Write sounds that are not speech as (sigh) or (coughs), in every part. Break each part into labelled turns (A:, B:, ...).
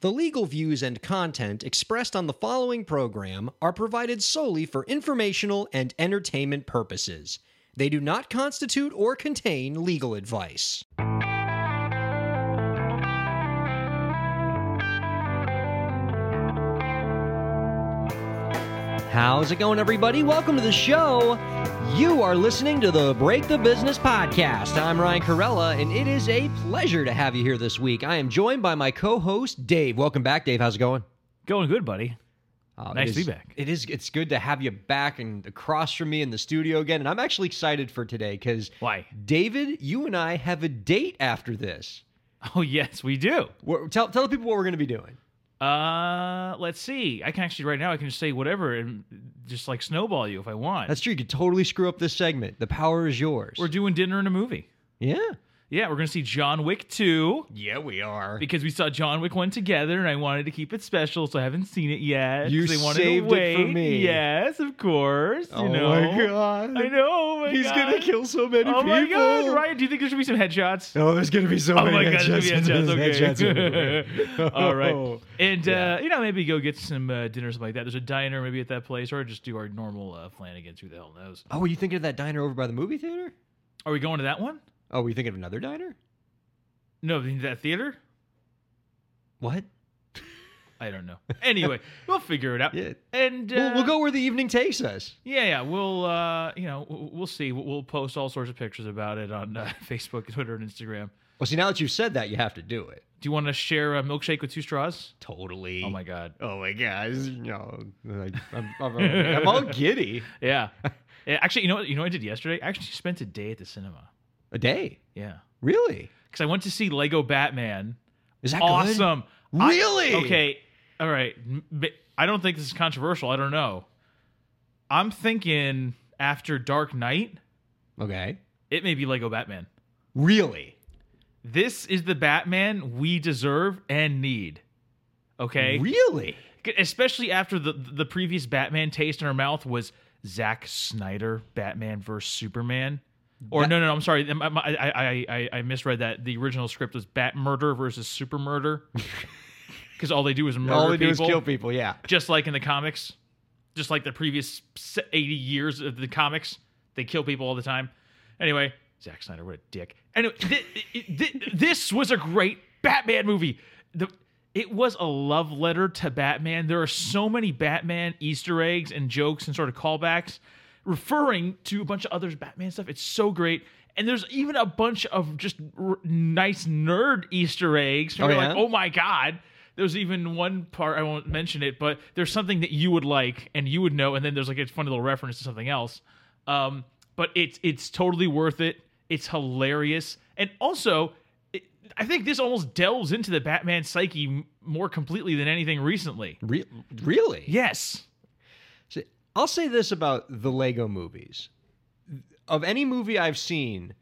A: The legal views and content expressed on the following program are provided solely for informational and entertainment purposes. They do not constitute or contain legal advice. How's it going, everybody? Welcome to the show. You are listening to the Break the Business podcast. I'm Ryan Kairalla, and it is a pleasure to have you here this week. I am joined by my co-host Dave. Welcome back, Dave. How's it going?
B: Going good, buddy.
A: Uh,
B: Nice to be back.
A: It is. It's good to have you back and across from me in the studio again. And I'm actually excited for today because
B: Why?
A: David, you and I have a date after this.
B: Oh yes, we do.
A: We're, tell tell the people what we're going to be doing.
B: Uh, let's see. I can actually right now I can just say whatever and just like snowball you if I want.
A: That's true. You could totally screw up this segment. The power is yours.
B: we're doing dinner and a movie.
A: yeah.
B: Yeah, we're gonna see John Wick two
A: Yeah, we are.
B: because we saw John Wick one together and I wanted to keep it special, so I haven't seen it yet.
A: You
B: 'cause I wanted
A: saved
B: to
A: it
B: wait.
A: for me.
B: Yes, of course.
A: Oh
B: you know.
A: my god.
B: I know. Oh my
A: He's
B: God.
A: gonna kill so many people.
B: Oh
A: people.
B: my god! Ryan, do you think there should be some headshots?
A: Oh, there's gonna be so
B: Oh
A: many
B: my god,
A: headshots.
B: it's gonna be
A: There's
B: headshots.
A: headshots
B: Okay.
A: everywhere. (laughs)
B: All right. And
A: Yeah.
B: uh, you know, maybe go get some uh, dinner or something like that. There's a diner maybe at that place, or just do our normal uh, Flanagan's. Who the hell knows?
A: Oh, were you thinking of that diner over by the movie theater?
B: Are we going to that one?
A: Oh, were you thinking of another diner?
B: No, that theater.
A: What? (laughs)
B: I don't know. Anyway, we'll figure it out.
A: Yeah.
B: And uh,
A: we'll, we'll go where the evening takes us.
B: Yeah, yeah. We'll uh, you know, we'll see. We'll, post all sorts of pictures about it on uh, (laughs) Facebook, Twitter, and Instagram.
A: Well, see, now that you've said that, you have to do it.
B: Do you want to share a milkshake with two straws?
A: Totally.
B: Oh my god.
A: Oh my god. No, like, I'm, (laughs) I'm, I'm all giddy.
B: Yeah. yeah. Actually, you know what? You know what I did yesterday? I actually spent a day at the cinema.
A: A day.
B: Yeah.
A: Really?
B: because I went to see Lego Batman.
A: Is that good?
B: Awesome. I-
A: Really?
B: okay. All right. I don't think this is controversial. I don't know. I'm thinking after Dark Knight,
A: Okay.
B: it may be Lego Batman.
A: Really?
B: This is the Batman we deserve and need. Okay.
A: Really?
B: Especially after the the previous Batman taste in our mouth was Zack Snyder Batman versus Superman. Or
A: That-
B: no, no, no. I'm sorry. I, I, I, I, misread that. The original script was Bat Murder versus Super Murder, (laughs) because all they do is murder
A: all they
B: people,
A: do is kill people. Yeah.
B: just like in the comics, just like the previous 80 years of the comics. They kill people all the time. Anyway, Zack Snyder, what a dick. Anyway, thi- thi- this was a great Batman movie. The it was a love letter to Batman. There are so many Batman Easter eggs and jokes and sort of callbacks referring to a bunch of other Batman stuff. It's so great. And there's even a bunch of just r- nice nerd Easter eggs.
A: Oh, yeah?
B: like, oh my God. There's even one part, I won't mention it, but there's something that you would like and you would know. And then there's like a funny little reference to something else. Um, but it's it's totally worth it. It's hilarious. And also, it, I think this almost delves into the Batman psyche m- more completely than anything recently.
A: Re- really?
B: Yes.
A: I'll say this about the Lego movies. Of any movie I've seen,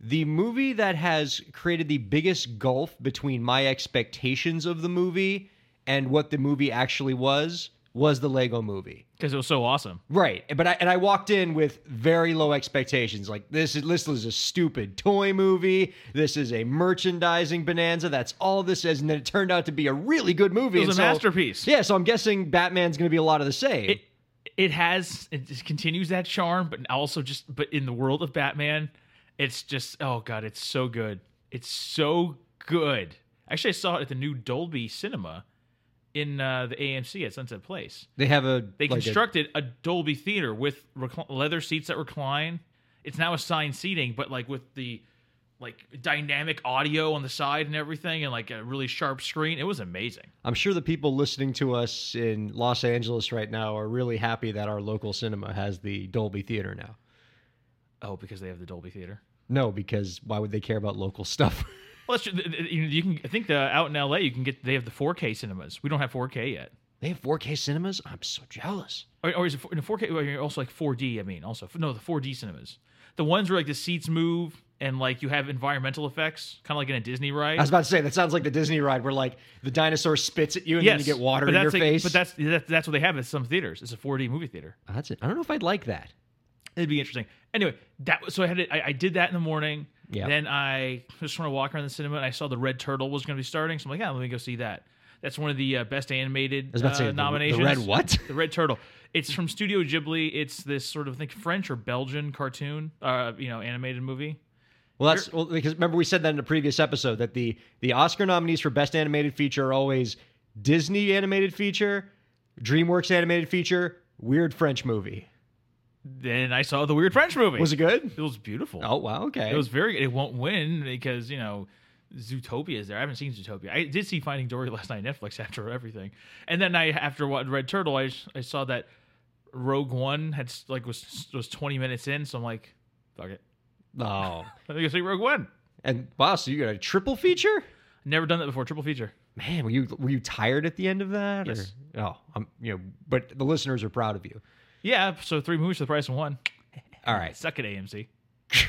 A: the movie that has created the biggest gulf between my expectations of the movie and what the movie actually was was the Lego movie.
B: Because it was so awesome.
A: Right, but I and I walked in with very low expectations. Like this is this is a stupid toy movie. This is a merchandising bonanza. That's all this is, and then it turned out to be a really good movie.
B: It was
A: and
B: a
A: so-
B: masterpiece.
A: Yeah, so I'm guessing Batman's going to be a lot of the same.
B: It it has it just continues that charm, but also just but in the world of Batman, it's just oh god, it's so good. It's so good. Actually, I saw it at the new Dolby Cinema in uh, the AMC at Sunset Place.
A: they have a
B: They
A: like a-
B: constructed a, Dolby theater with recl- leather seats that recline. It's now assigned seating, but like with the like dynamic audio on the side and everything, and like a really sharp screen. It was amazing.
A: I'm sure the people listening to us in Los Angeles right now are really happy that our local cinema has the Dolby Theater now.
B: Oh, because they have the Dolby theater.
A: No, because why would they care about local stuff? (laughs)
B: Well, that's, true. you can. I think the out in LA, you can get. They have the 4K cinemas. We don't have 4K yet.
A: they have 4K cinemas. I'm so jealous.
B: Or, or is it in 4K? or Also like 4D. I mean, also no, the 4D cinemas. The ones where like the seats move and like you have environmental effects, kind of like in a Disney ride.
A: I was about to say that sounds like the Disney ride where like the dinosaur spits at you and then you get water in your
B: like-
A: face.
B: But that's that, that's what they have at some theaters. It's a 4D movie theater.
A: that's it. I don't know if I'd like that.
B: It'd be interesting. Anyway, that was- so I had it. I, I did that in the morning.
A: Yeah.
B: Then I just want to walk around the cinema and I saw the Red Turtle was going to be starting. So I'm like, yeah, let me go see that. That's one of the uh, best animated
A: I was about to say
B: uh,
A: the- the red what?
B: The Red Turtle. It's from Studio Ghibli. It's this sort of I think French or Belgian cartoon, uh, you know, animated movie.
A: Well, that's well, because remember we said that in a previous episode that the the Oscar nominees for best animated feature are always Disney animated feature, DreamWorks animated feature, weird French movie.
B: Then I saw the weird French movie.
A: Was it good?
B: It was beautiful.
A: Oh wow, okay.
B: It was very good. It won't win because, you know, Zootopia is there. I haven't seen Zootopia. I did see Finding Dory last night on Netflix (laughs) after everything. And then I after what Red Turtle, I, I saw that Rogue One had like was was 20 minutes in, so I'm like, fuck it.
A: oh, (laughs)
B: I think I'll see Rogue One.
A: and wow, so you got a triple feature?
B: Never done that before. Triple feature.
A: Man, were you were you tired at the end of that? or- oh, I'm you know, but the listeners are proud of you.
B: Yeah, so three movies for the price of one.
A: All right.
B: Suck it, AMC. (laughs)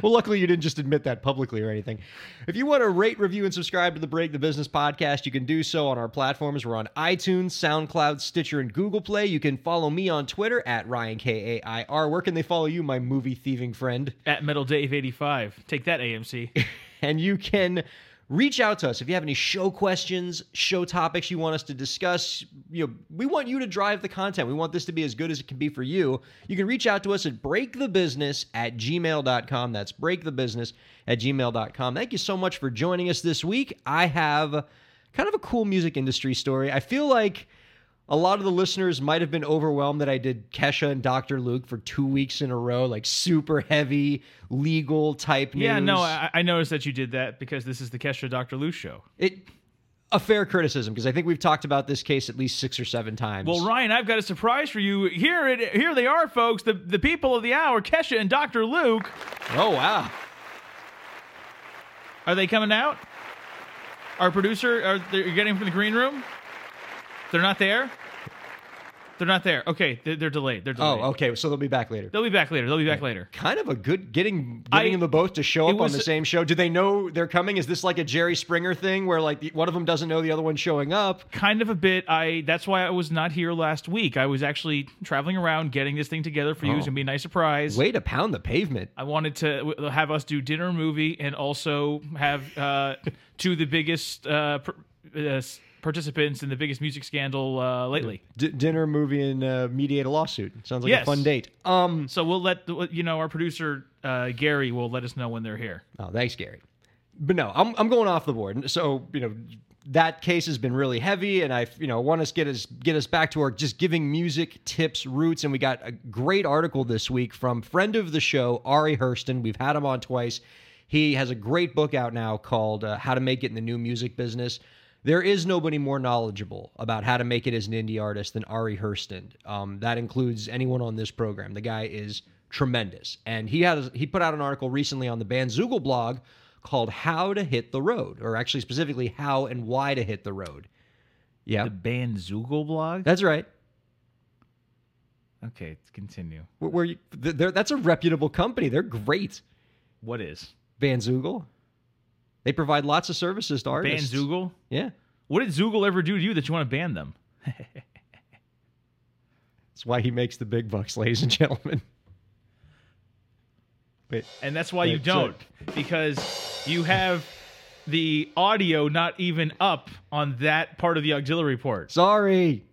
A: Well, luckily you didn't just admit that publicly or anything. If you want to rate, review, and subscribe to the Break the Business podcast, you can do so on our platforms. We're on iTunes, SoundCloud, Stitcher, and Google Play. You can follow me on Twitter at Ryan K A I R. Where can they follow you, my movie thieving friend?
B: At Metal Dave 85. Take that, AMC. (laughs)
A: And you can reach out to us if you have any show questions, show topics you want us to discuss. You know, we want you to drive the content. We want this to be as good as it can be for you. You can reach out to us at breakthebusiness at gmail.com. That's breakthebusiness at gmail.com. Thank you so much for joining us this week. I have kind of a cool music industry story. I feel like a lot of the listeners might have been overwhelmed that I did Kesha and Dr. Luke for two weeks in a row, like super heavy legal type news.
B: yeah, no, I, I noticed that you did that because this is the Kesha Dr. Luke show.
A: It a fair criticism because I think we've talked about this case at least six or seven times.
B: Well, Ryan, I've got a surprise for you. Here, it, here they are, folks. The the people of the hour, Kesha and Dr. Luke.
A: oh wow,
B: Are they coming out? Our producer, are they getting from the green room? They're not there. They're not there. Okay, they're, they're delayed. They're delayed.
A: oh okay, so they'll be back later.
B: They'll be back later. They'll be back later.
A: Kind of a good getting
B: I-
A: getting them both to show up on the same show. Do they know they're coming? Is this like a Jerry Springer thing where like the, one of them doesn't know the other one showing up?
B: Kind of a bit. I. That's why I was not here last week. I was actually traveling around getting this thing together for you. It's
A: Oh.
B: gonna be a nice surprise.
A: Way to pound the pavement.
B: I wanted to have us do dinner movie and also have uh, (laughs) two of the biggest uh, per, uh, participants in the biggest music scandal uh, lately.
A: D- dinner, movie, and uh, mediate a lawsuit. Sounds like
B: Yes.
A: a fun date. Um,
B: So we'll let the- you know our producer uh, Gary will let us know when they're here.
A: Oh, thanks, Gary. But no, I'm I'm going off the board. So you know that case has been really heavy, and I you know want us get us get us back to our just giving music tips roots. And we got a great article this week from friend of the show Ari Herstand. We've had him on twice. He has a great book out now called uh, How to Make It in the New Music Business. There is nobody more knowledgeable about how to make it as an indie artist than Ari Herstand. Um, that includes anyone on this program. The guy is tremendous, and he had he put out an article recently on the Bandzoogle blog called "How to Hit the Road," or actually specifically how and why to hit the road. Yeah,
B: The Bandzoogle blog.
A: that's right.
B: Okay, continue.
A: Where, where you, that's a reputable company. They're great.
B: What is Van
A: Bandzoogle. They provide lots of services to artists.
B: Bandzoogle?
A: Yeah,
B: What did Zoogle ever do to you that you want to ban them? (laughs)
A: that's why he makes the big bucks, ladies and gentlemen. Wait,
B: And that's why you don't, because you have the audio not even up on that part of the auxiliary port.
A: sorry.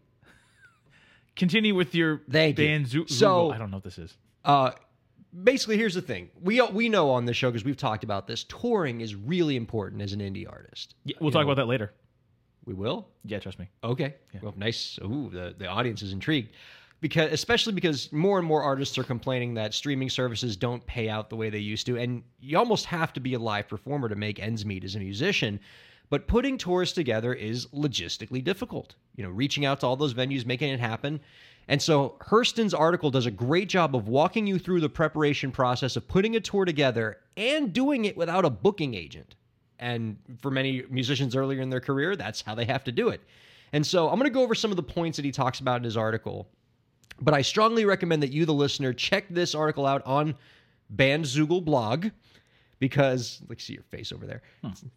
B: Continue with your
A: Thank you.
B: Bandzoogle.
A: So-
B: I don't know what this is.
A: Uh, basically, here's the thing: we we know on this show because we've talked about this. Touring is really important as an indie artist.
B: Yeah, we'll talk about that later.
A: We will.
B: Yeah, trust me.
A: Okay. Well, nice. Ooh, the, the audience is intrigued. Because especially because more and more artists are complaining that streaming services don't pay out the way they used to. And you almost have to be a live performer to make ends meet as a musician. But putting tours together is logistically difficult. You know, reaching out to all those venues, making it happen. And so Herstand's article does a great job of walking you through the preparation process of putting a tour together and doing it without a booking agent. And for many musicians earlier in their career, that's how they have to do it. And so I'm going to go over some of the points that he talks about in his article. But I strongly recommend that you, the listener, check this article out on Bandzoogle blog because, like, see your face over there.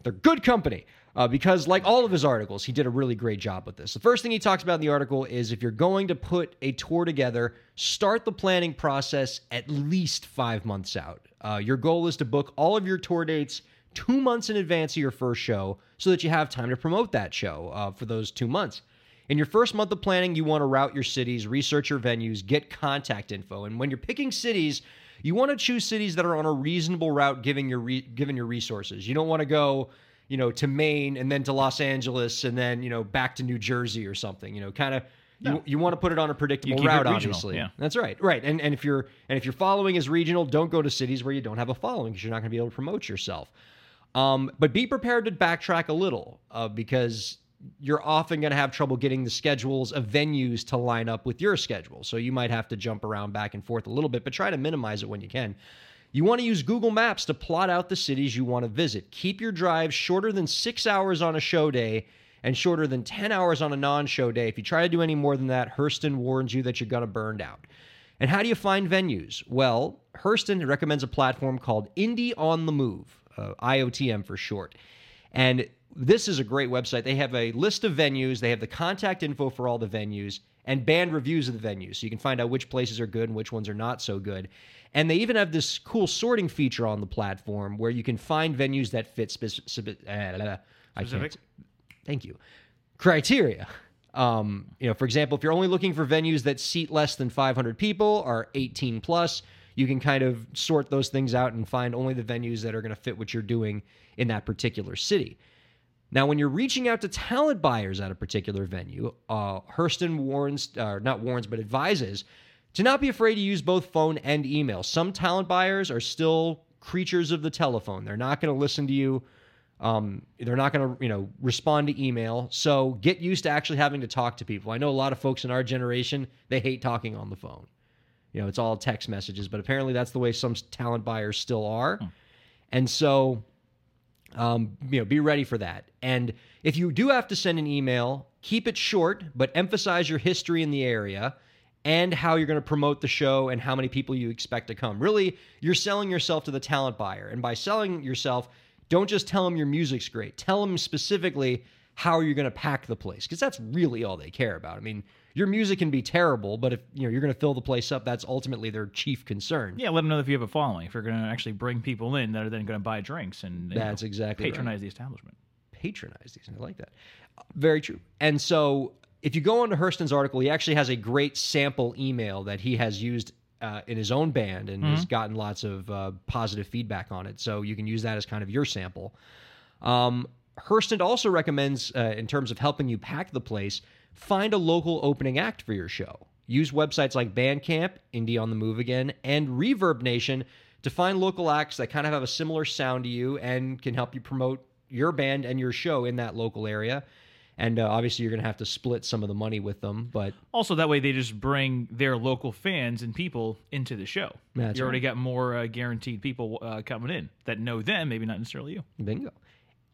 A: They're good company. Uh, because, like all of his articles, he did a really great job with this. The first thing he talks about in the article is if you're going to put a tour together, start the planning process at least five months out. Uh, your goal is to book all of your tour dates two months in advance of your first show so that you have time to promote that show uh, for those two months. In your first month of planning, you want to route your cities, research your venues, get contact info. And when you're picking cities, you want to choose cities that are on a reasonable route given your re- given your resources. You don't want to go, you know, to Maine and then to Los Angeles and then, you know, back to New Jersey or something. You know, kind of you, you want to put it on a predictable route,
B: regional,
A: obviously.
B: yeah.
A: That's right, right. And and if you're and if your following is regional, don't go to cities where you don't have a following because you're not going to be able to promote yourself. Um, but be prepared to backtrack a little uh, because you're often going to have trouble getting the schedules of venues to line up with your schedule. So you might have to jump around back and forth a little bit, but try to minimize it when you can. You want to use Google Maps to plot out the cities you want to visit. Keep your drives shorter than six hours on a show day and shorter than 10 hours on a non show day. If you try to do any more than that, Herstand warns you that you're going to burn out. And how do you find venues? Well, Herstand recommends a platform called Indie on the Move, uh, IOTM for short. And this is a great website. They have a list of venues, they have the contact info for all the venues, and band reviews of the venues. So you can find out which places are good and which ones are not so good. And they even have this cool sorting feature on the platform where you can find venues that fit specific. Uh, I can't-
B: Specific?
A: Thank you. Criteria. Um, you know, for example, if you're only looking for venues that seat less than 500 people or 18 plus, you can kind of sort those things out and find only the venues that are going to fit what you're doing in that particular city. Now, when you're reaching out to talent buyers at a particular venue, uh, Herstand warns, uh, not warns, but advises to not be afraid to use both phone and email. Some talent buyers are still creatures of the telephone. They're not going to listen to you. Um, they're not going to, you know, respond to email. So get used to actually having to talk to people. I know a lot of folks in our generation they hate talking on the phone. You know, it's all text messages, but apparently that's the way some talent buyers still are. And so um, you know, be ready for that. And if you do have to send an email, keep it short, but emphasize your history in the area and how you're going to promote the show and how many people you expect to come. Really, you're selling yourself to the talent buyer. And by selling yourself, don't just tell them your music's great. Tell them specifically how you're going to pack the place because that's really all they care about. I mean, your music can be terrible, but if you know you're going to fill the place up, that's ultimately their chief concern.
B: Yeah, let them know if you have a following. If you're going to actually bring people in that are then going to buy drinks and
A: That's
B: know,
A: exactly right.
B: patronize the establishment.
A: patronize these. I like that. Very true. And so, if you go into Herstand's article, he actually has a great sample email that he has used uh, in his own band and has gotten lots of uh, positive feedback on it. So you can use that as kind of your sample. Um, Herstand also recommends, uh, in terms of helping you pack the place, find a local opening act for your show. Use websites like Bandcamp, Indie on the Move Again, and Reverb Nation to find local acts that kind of have a similar sound to you and can help you promote your band and your show in that local area. And uh, obviously, you're going to have to split some of the money with them, but
B: Also, that way they just bring their local fans and people into the show.
A: That's
B: you already got more uh, guaranteed people uh, coming in that know them, maybe not necessarily you.
A: Bingo.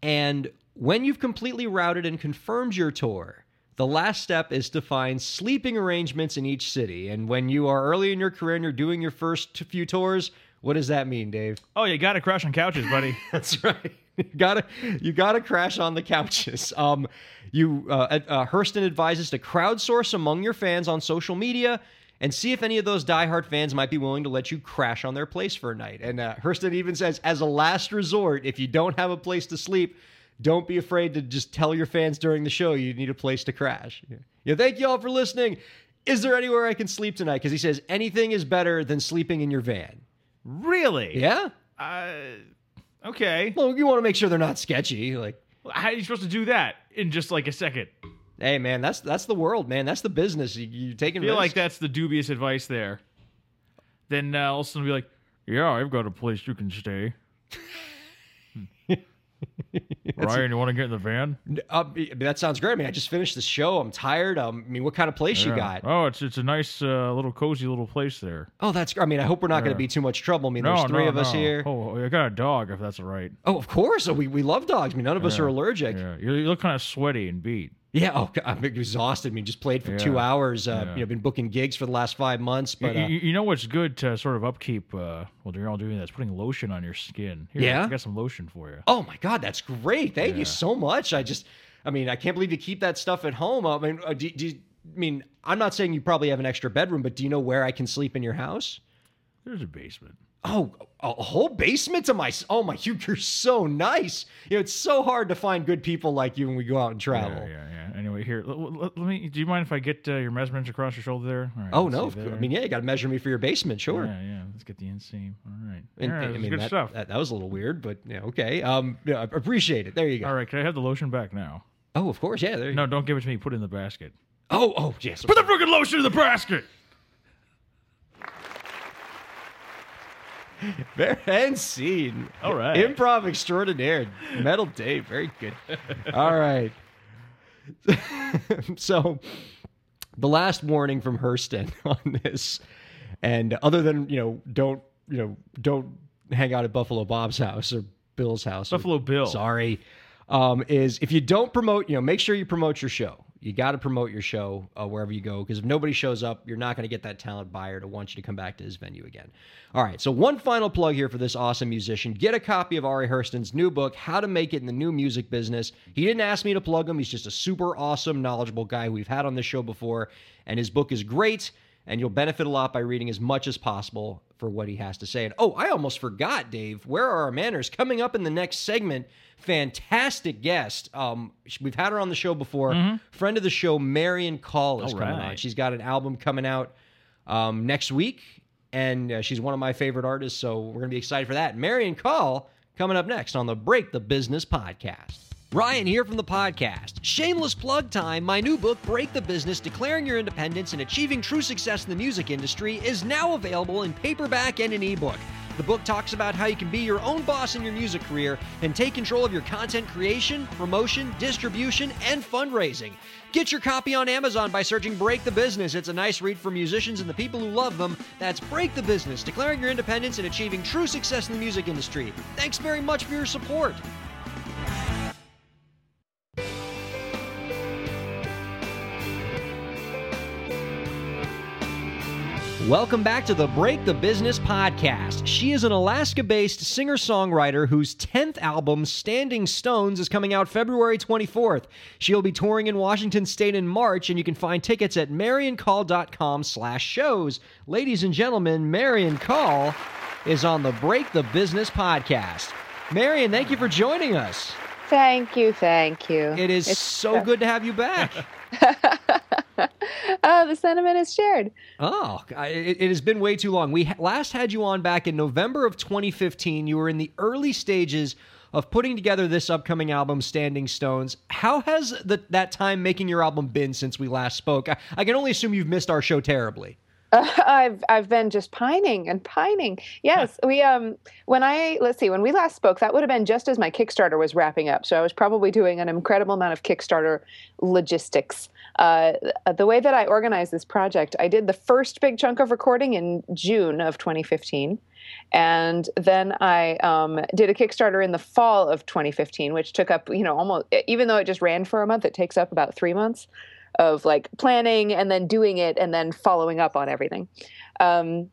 A: And when you've completely routed and confirmed your tour, the last step is to find sleeping arrangements in each city. And when you are early in your career and you're doing your first few tours, what does that mean, Dave?
B: Oh, you got to crash on couches, buddy. (laughs)
A: That's right. You gotta you gotta crash on the couches. Um, you uh, uh, Herstand advises to crowdsource among your fans on social media and see if any of those diehard fans might be willing to let you crash on their place for a night. And uh, Herstand even says, as a last resort, if you don't have a place to sleep, don't be afraid to just tell your fans during the show you need a place to crash. Yeah. yeah thank you all for listening. Is there anywhere I can sleep tonight? Because he says anything is better than sleeping in your van.
B: really?
A: Yeah.
B: Uh, okay.
A: Well, you want to make sure they're not sketchy. Like,
B: How are you supposed to do that in just like a second?
A: Hey man, that's that's the world, man. That's the business. You, you taking
B: I feel like that's the dubious advice there. Then uh, a sudden be like, yeah, I've got a place you can stay. (laughs) (laughs) Ryan, you want to get in the van?
A: Uh, that sounds great. I mean, I just finished the show. I'm tired. Um, I mean, what kind of place you got?
B: Oh, it's it's a nice uh, little cozy little place there.
A: Oh, that's. I mean, I hope we're not going to be too much trouble. I mean,
B: No,
A: there's three
B: no,
A: of us
B: no.
A: here.
B: Oh, I got a dog if that's right.
A: Oh, of course. Oh, we we love dogs. I mean, none of us are allergic. Yeah.
B: Yeah, you, you look kind of sweaty and beat.
A: Oh, I'm exhausted. I mean, just played for two hours. Uh,
B: Yeah.
A: You know, been booking gigs for the last five months. But
B: you,
A: uh,
B: you, know what's good to sort of upkeep uh, while you're all doing that? It's putting lotion on your skin. Here,
A: Yeah?
B: I got some lotion for you.
A: oh my God, that's great. Thank you so much. I just, I mean, I can't believe you keep that stuff at home. I mean, uh, do, do, I mean, I'm not saying you probably have an extra bedroom, but do you know where I can sleep in your house?
B: There's a basement.
A: Oh, a whole basement to my. Oh my, (laughs) you, you're so nice. You know, it's so hard to find good people like you when we go out and travel.
B: Yeah, yeah, yeah. Anyway, here, let, let- let me. Do you mind if I get uh, your measurements across your shoulder there? All right,
A: Oh no, course. I mean, yeah, you got to measure me for your basement, sure.
B: Yeah, yeah. Let's get the inseam. All right.
A: And-
B: All right,
A: I mean,
B: good
A: that,
B: stuff.
A: That, that was a little weird, but yeah, okay. Um, yeah, I appreciate it. There you go.
B: All right, can I have the lotion back now?
A: Oh, of course, yeah. There
B: No, don't give it to me. Put it in the basket.
A: Oh, oh, yes.
B: Put the freaking lotion in the basket. (laughs)
A: and scene.
B: All right.
A: Improv extraordinaire. Metal Dave. Very good. All right. (laughs) so, the last warning from Herstand (laughs) on this, and other than, you know, don't, you know, don't hang out at Buffalo Bob's house or Bill's house. or-
B: Buffalo Bill.
A: Sorry. Um, is if you don't promote, you know, make sure you promote your show. You got to promote your show uh, wherever you go because if nobody shows up, you're not going to get that talent buyer to want you to come back to his venue again. All right, so one final plug here for this awesome musician. Get a copy of Ari Herstand's new book, How to Make It in the New Music Business. He didn't ask me to plug him. He's just a super awesome, knowledgeable guy we've had on this show before, and his book is great and you'll benefit a lot by reading as much as possible for what he has to say. And oh, I almost forgot, Dave. Where are our manners? Coming up in the next segment, fantastic guest. Um, we've had her on the show before. Friend of the show, Marian Call is
B: All
A: coming on. She's got an album coming out um, next week, and uh, she's one of my favorite artists. So we're gonna be excited for that. Marian Call coming up next on the Break the Business podcast. Ryan here from the podcast. Shameless plug time. My new book, Break the Business Declaring Your Independence and Achieving True Success in the Music Industry, is now available in paperback and an ebook. The book talks about how you can be your own boss in your music career and take control of your content creation, promotion, distribution, and fundraising. Get your copy on Amazon by searching Break the Business. It's a nice read for musicians and the people who love them. That's Break the Business Declaring Your Independence and Achieving True Success in the Music Industry. Thanks very much for your support. Welcome back to the Break the Business podcast. She is an Alaska based singer songwriter whose 10th album, Standing Stones, is coming out February 24th. She'll be touring in Washington State in March, and you can find tickets at mariancall.com slash shows. Ladies and gentlemen, Marian Call is on the Break the Business podcast. Marian, thank you for joining us.
C: Thank you, thank you.
A: It is
C: It's
A: so good to have you back. (laughs)
C: oh, (laughs) the sentiment is shared.
A: Oh, it, it has been way too long. We last had you on back in November of 2015. You were in the early stages of putting together this upcoming album, Standing Stones. How has the, that time making your album been since we last spoke? I, I can only assume you've missed our show terribly. (laughs)
C: I've I've been just pining and pining. Yes, we um when I let's see when we last spoke that would have been just as my Kickstarter was wrapping up. So I was probably doing an incredible amount of Kickstarter logistics. Uh, the way that I organized this project, I did the first big chunk of recording in June of 2015. And then I um, did a Kickstarter in the fall of 2015, which took up, you know, almost, even though it just ran for a month, it takes up about three months of like planning and then doing it and then following up on everything. Um,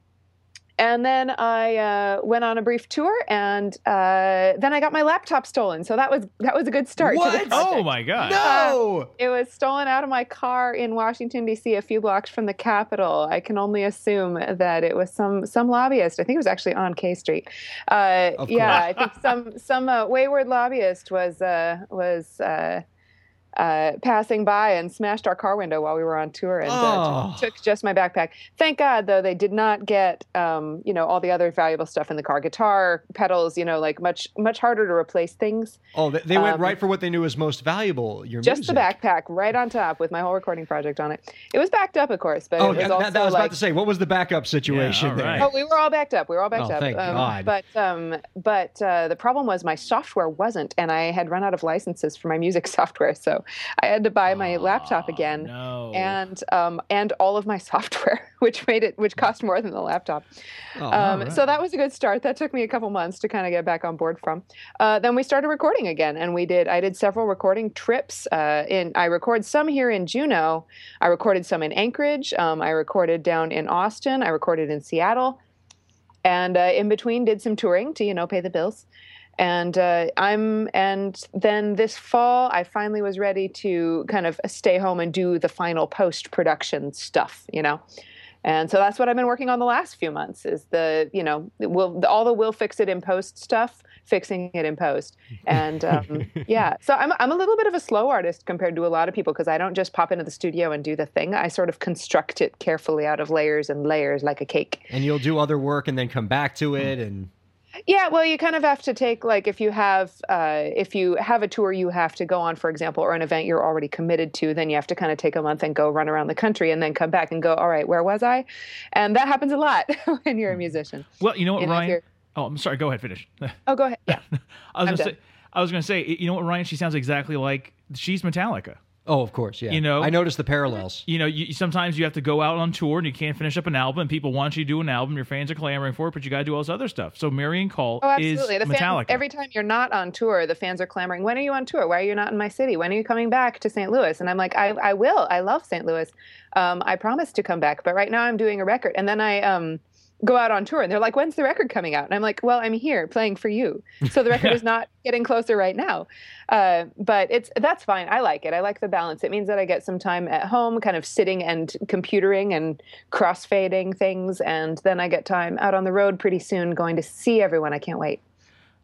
C: and then I uh, went on a brief tour, and uh, then I got my laptop stolen. So that was that was a good start. To
A: What?
C: the.
B: Oh my god.
A: No!
C: It was stolen out of my car in Washington D.C., a few blocks from the Capitol. I can only assume that it was some some lobbyist. I think it was actually on K Street. Uh,
A: Of
C: yeah, I think some some uh, wayward lobbyist was uh, was. Uh, passing by and smashed our car window while we were on tour and uh,
A: Oh.
C: took just my backpack. Thank God, though, they did not get, um, you know, all the other valuable stuff in the car, guitar, pedals, you know, like much much harder to replace things.
A: Oh, they, they went
C: Um,
A: right for what they knew was most valuable. Your
C: Just
A: music.
C: the backpack, right on top, with my whole recording project on it. It was backed up, of course, but
A: Oh,
C: it was
A: that,
C: also
A: that was
C: like.
A: about to say. What was the backup situation
B: all
A: there?
B: right.
C: Oh, we were all backed up. We were all backed
A: Oh,
C: up.
A: thank
C: um,
A: God.
C: But um, but uh, the problem was my software wasn't, and I had run out of licenses for my music (laughs) software, so I had to buy my laptop
B: Oh,
C: again.
B: No.
C: and um, and all of my (laughs) software, which made it which cost more than the laptop.
A: Oh,
C: Um,
B: right.
C: So that was a good start. That took me a couple months to kind of get back on board from. Uh, then we started recording again, and we did. I did several recording trips. Uh, in I record some here in Juneau. I recorded some in Anchorage. Um, I recorded down in Austin. I recorded in Seattle, and uh, in between did some touring to you know pay the bills. And uh, I'm and then this fall I finally was ready to kind of stay home and do the final post production stuff, you know And so that's what I've been working on the last few months is the, you know, will all the will fix it in post stuff, fixing it in post. And um, (laughs) yeah, so I'm, I'm a little bit of a slow artist compared to a lot of people because I don't just pop into the studio and do the thing. I sort of construct it carefully out of layers and layers like a cake.
A: And you'll do other work and then come back to it and
C: yeah, well, you kind of have to take like if you have uh, if you have a tour you have to go on, for example, or an event you're already committed to, then you have to kind of take a month and go run around the country and then come back and go, all right, where was I? And that happens a lot (laughs) when you're a musician.
B: Well, you know what, Ryan? Oh, I'm sorry. Go ahead. Finish. (laughs)
C: oh, go ahead. Yeah. (laughs)
B: I was gonna say. I was gonna say. You know what, Ryan? She sounds exactly like she's Metallica.
A: Oh, of course, yeah.
B: You know,
A: I noticed the parallels.
B: You know, you, sometimes you have to go out on tour and you can't finish up an album. And people want you to do an album. Your fans are clamoring for it, but you got to do all this other stuff. So Marian Call
C: oh, absolutely.
B: is
C: the
B: Metallica.
C: Fans, every time you're not on tour, the fans are clamoring. When are you on tour? Why are you not in my city? When are you coming back to St. Louis? And I'm like, I, I will. I love St. Louis. Um, I promise to come back, but right now I'm doing a record. And then I um, go out on tour and they're like when's the record coming out? And i'm like well i'm here playing for you. So the record (laughs) is not getting closer right now. Uh, but it's that's fine. I like it. I like the balance. It means that i get some time at home kind of sitting and computering and crossfading things and then i get time out on the road pretty soon going to see everyone. I can't wait.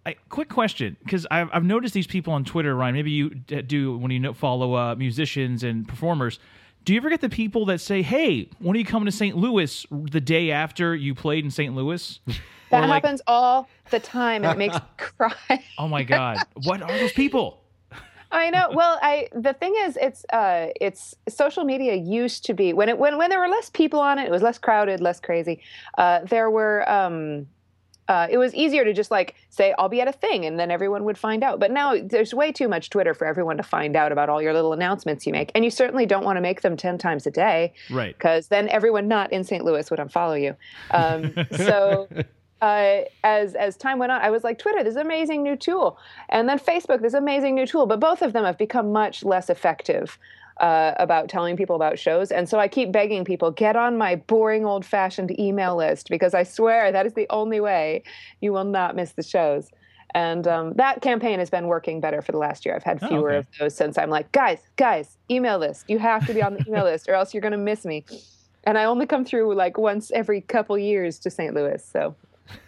B: I, quick question, because I've, I've noticed these people on Twitter, Ryan. Maybe you do when you follow uh, musicians and performers do you ever get the people that say, "Hey, when are you coming to St. Louis?" The day after you played in St. Louis? (laughs)
C: That like, happens all the time. It makes me (laughs) cry.
B: oh my god, what are those people? (laughs)
C: I know. Well, I the thing is, it's uh, it's social media used to be when it when when there were less people on it, it was less crowded, less crazy. Uh, there were um, uh, it was easier to just like say I'll be at a thing and then everyone would find out. But now there's way too much Twitter for everyone to find out about all your little announcements you make, and you certainly don't want to make them ten times a day,
B: right?
C: Because then everyone not in St. Louis would unfollow you. Um, (laughs) so. Uh, as as time went on, I was like, Twitter, this amazing new tool, and then Facebook, this amazing new tool. But both of them have become much less effective uh, about telling people about shows. And so I keep begging people get on my boring old fashioned email list because I swear that is the only way you will not miss the shows. And um, that campaign has been working better for the last year. I've had oh, fewer oh, okay. of those since I'm like, guys, guys, email list. You have to be on the email list or else you're going to miss me. And I only come through like once every couple years to St. Louis. So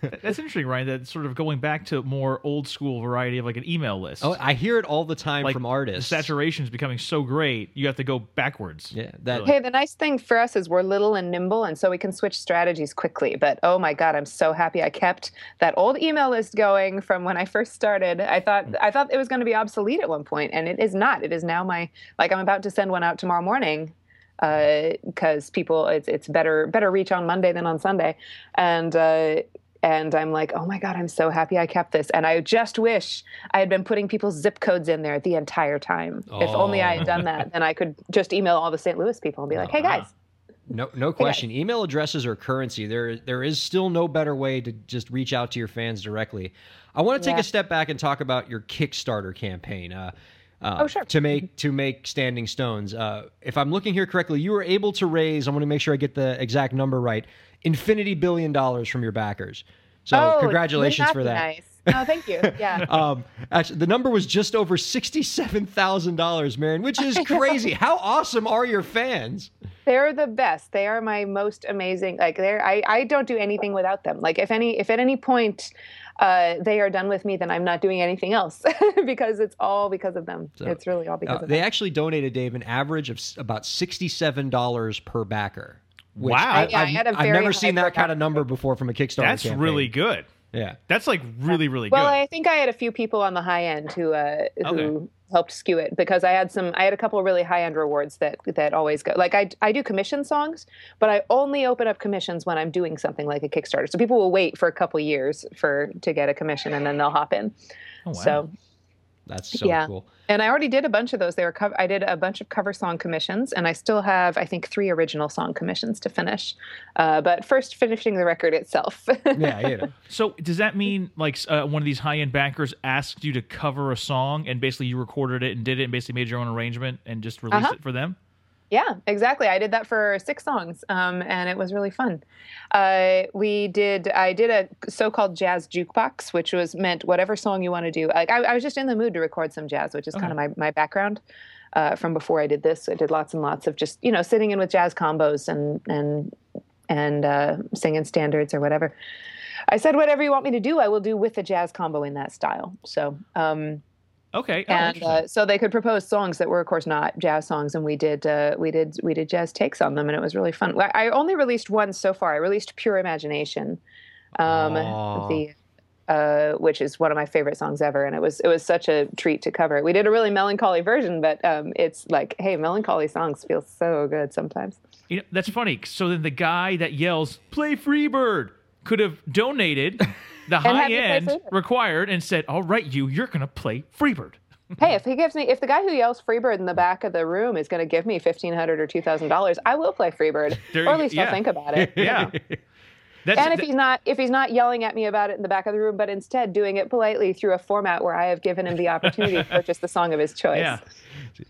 B: that's interesting, Ryan. That sort of going back to more old school variety of like an email list.
A: Oh, I hear it all the time
B: like
A: from artists.
B: The saturation is becoming so great, you have to go backwards.
A: Yeah. That.
C: Really. Hey, the nice thing for us is we're little and nimble, and so we can switch strategies quickly. But oh my god, I'm so happy I kept that old email list going from when I first started. I thought I thought it was going to be obsolete at one point, and it is not. It is now my like I'm about to send one out tomorrow morning because uh, people it's it's better better reach on Monday than on Sunday, and uh, and I'm like, oh my God, I'm so happy I kept this. And I just wish I had been putting people's zip codes in there the entire time. Oh. If only I had done that, then I could just email all the St. Louis people and be like, hey guys.
A: No, no question. Hey Email addresses are currency. There, there is still no better way to just reach out to your fans directly. I want to take yeah. a step back and talk about your Kickstarter campaign. Uh, uh,
C: oh, sure.
A: To make to make Standing Stones. Uh, if I'm looking here correctly, you were able to raise. I want to make sure I get the exact number right infinity billion dollars from your backers. So
C: oh,
A: congratulations for that.
C: Nice. Oh, thank you. (laughs) Yeah.
A: um, actually, the number was just over sixty-seven thousand dollars, Marian, which is (laughs) crazy. How awesome are your fans?
C: They're the best. They are my most amazing. Like they're. I. I don't do anything without them. Like if any. If at any point. Uh, they are done with me, then I'm not doing anything else (laughs) because it's all because of them. So, it's really all because uh, of
A: they
C: them.
A: They actually donated, Dave, an average of about $67 per backer
B: wow,
A: I, have never seen that kind of number before from a Kickstarter.
B: That's
A: campaign.
B: really good.
A: Yeah,
B: that's like really really
C: well,
B: good.
C: Well, I think I had a few people on the high end who uh, who okay. helped skew it because I had some. I had a couple of really high end rewards that that always go. Like I I do commission songs, but I only open up commissions when I'm doing something like a Kickstarter. So people will wait for a couple years for to get a commission and then they'll hop in. Oh, wow. So
A: that's so
C: yeah.
A: cool.
C: And I already did a bunch of those. They were co- I did a bunch of cover song commissions, and I still have I think three original song commissions to finish. Uh, but first, finishing the record itself. (laughs)
A: yeah, you know.
B: So does that mean like uh, one of these high end bankers asked you to cover a song, and basically you recorded it and did it, and basically made your own arrangement and just released uh-huh. it for them?
C: Yeah, exactly. I did that for six songs, um, and it was really fun. Uh, we did. I did a so-called jazz jukebox, which was meant whatever song you want to do. Like I, I was just in the mood to record some jazz, which is okay. kind of my my background. Uh, from before I did this, I did lots and lots of just you know sitting in with jazz combos and and and uh, singing standards or whatever. I said, whatever you want me to do, I will do with a jazz combo in that style. So, um,
B: Okay. Oh,
C: and uh, so they could propose songs that were, of course, not jazz songs, and we did uh, we did we did jazz takes on them, and it was really fun. I only released one so far. I released "Pure Imagination," um,
A: Aw.
C: the uh, which is one of my favorite songs ever, and it was it was such a treat to cover it. We did a really melancholy version, but um, it's like, hey, melancholy songs feel so good sometimes.
B: You know, that's funny. So then the guy that yells "Play Freebird" could have donated the
C: had
B: high end required and said, "All right, you, you're gonna play Freebird." (laughs)
C: Hey, if he gives me, if the guy who yells Freebird in the back of the room is going to give me fifteen hundred or two thousand dollars, I will play Freebird,
B: There
C: or at least
B: yeah.
C: I'll think about it. (laughs)
B: Yeah. That's
C: and if
B: th-
C: he's not if he's not yelling at me about it in the back of the room, but instead doing it politely through a format where I have given him the opportunity to purchase the song of his choice.
B: yeah.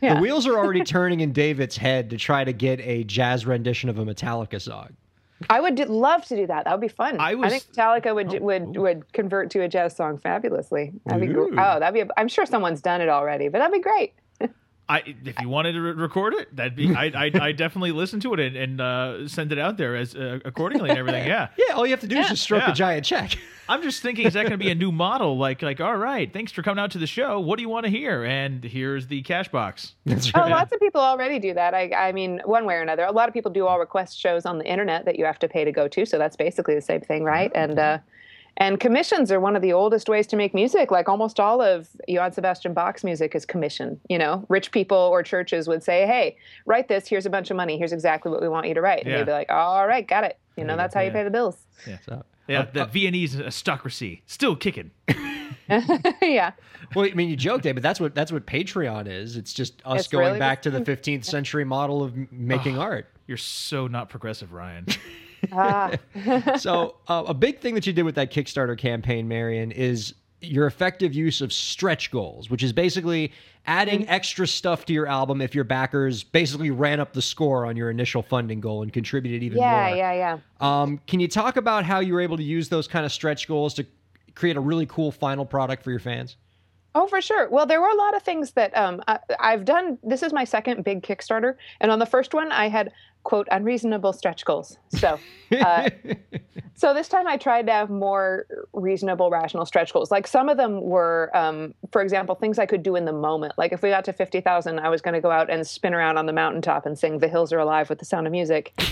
C: Yeah.
A: The wheels are already turning in David's head to try to get a jazz rendition of a Metallica song.
C: I would d- love to do that. That would be fun.
B: I was-
C: think Metallica would oh, would oh. would convert to a jazz song fabulously. That'd be, oh, that'd be. A, I'm sure someone's done it already, but that'd be great.
B: I if you wanted to re- record it, that'd be I I I definitely listen to it and, and uh, send it out there as uh, accordingly and everything. Yeah. (laughs)
A: Yeah, all you have to do is just stroke
B: Yeah.
A: a giant check. (laughs)
B: I'm just thinking, is that going to be a new model? Like, like, all right, thanks for coming out to the show. What do you want to hear? And here's the cash box.
A: That's
C: Oh, lots of people already do that. I, I mean, one way or another. A lot of people do all request shows on the internet that you have to pay to go to. So that's basically the same thing, right? And uh, and commissions are one of the oldest ways to make music. Like almost all of Johann Sebastian Bach's music is commission. You know, rich people or churches would say, "Hey, write this. Here's a bunch of money. Here's exactly what we want you to write." And
B: Yeah.
C: they'd be like, "All right, got it." You know, that's how you pay the bills.
A: So-
B: Yeah, the Viennese aristocracy still kicking. (laughs) (laughs)
C: yeah.
A: Well, I mean, you joke, Dave, but that's what that's what Patreon is. It's just us
C: It's
A: going
C: really
A: back
C: the
A: to the 15th century model of m- making ah, art.
B: You're so not progressive, Ryan. (laughs)
C: Ah. (laughs)
A: So, uh, a big thing that you did with that Kickstarter campaign, Marian, is your effective use of stretch goals, which is basically adding
C: Mm-hmm.
A: extra stuff to your album if your backers basically ran up the score on your initial funding goal and contributed even
C: yeah,
A: more.
C: yeah, yeah. Yeah.
A: Um, can you talk about how you were able to use those kind of stretch goals to create a really cool final product for your fans?
C: Oh, for sure. Well, there were a lot of things that um, I, I've done. This is my second big Kickstarter, and on the first one, I had quote unreasonable stretch goals. So, (laughs) uh, so this time I tried to have more reasonable, rational stretch goals. Like some of them were, um, for example, things I could do in the moment. Like if we got to fifty thousand, I was going to go out and spin around on the mountaintop and sing "The Hills Are Alive" with the Sound of Music. (laughs)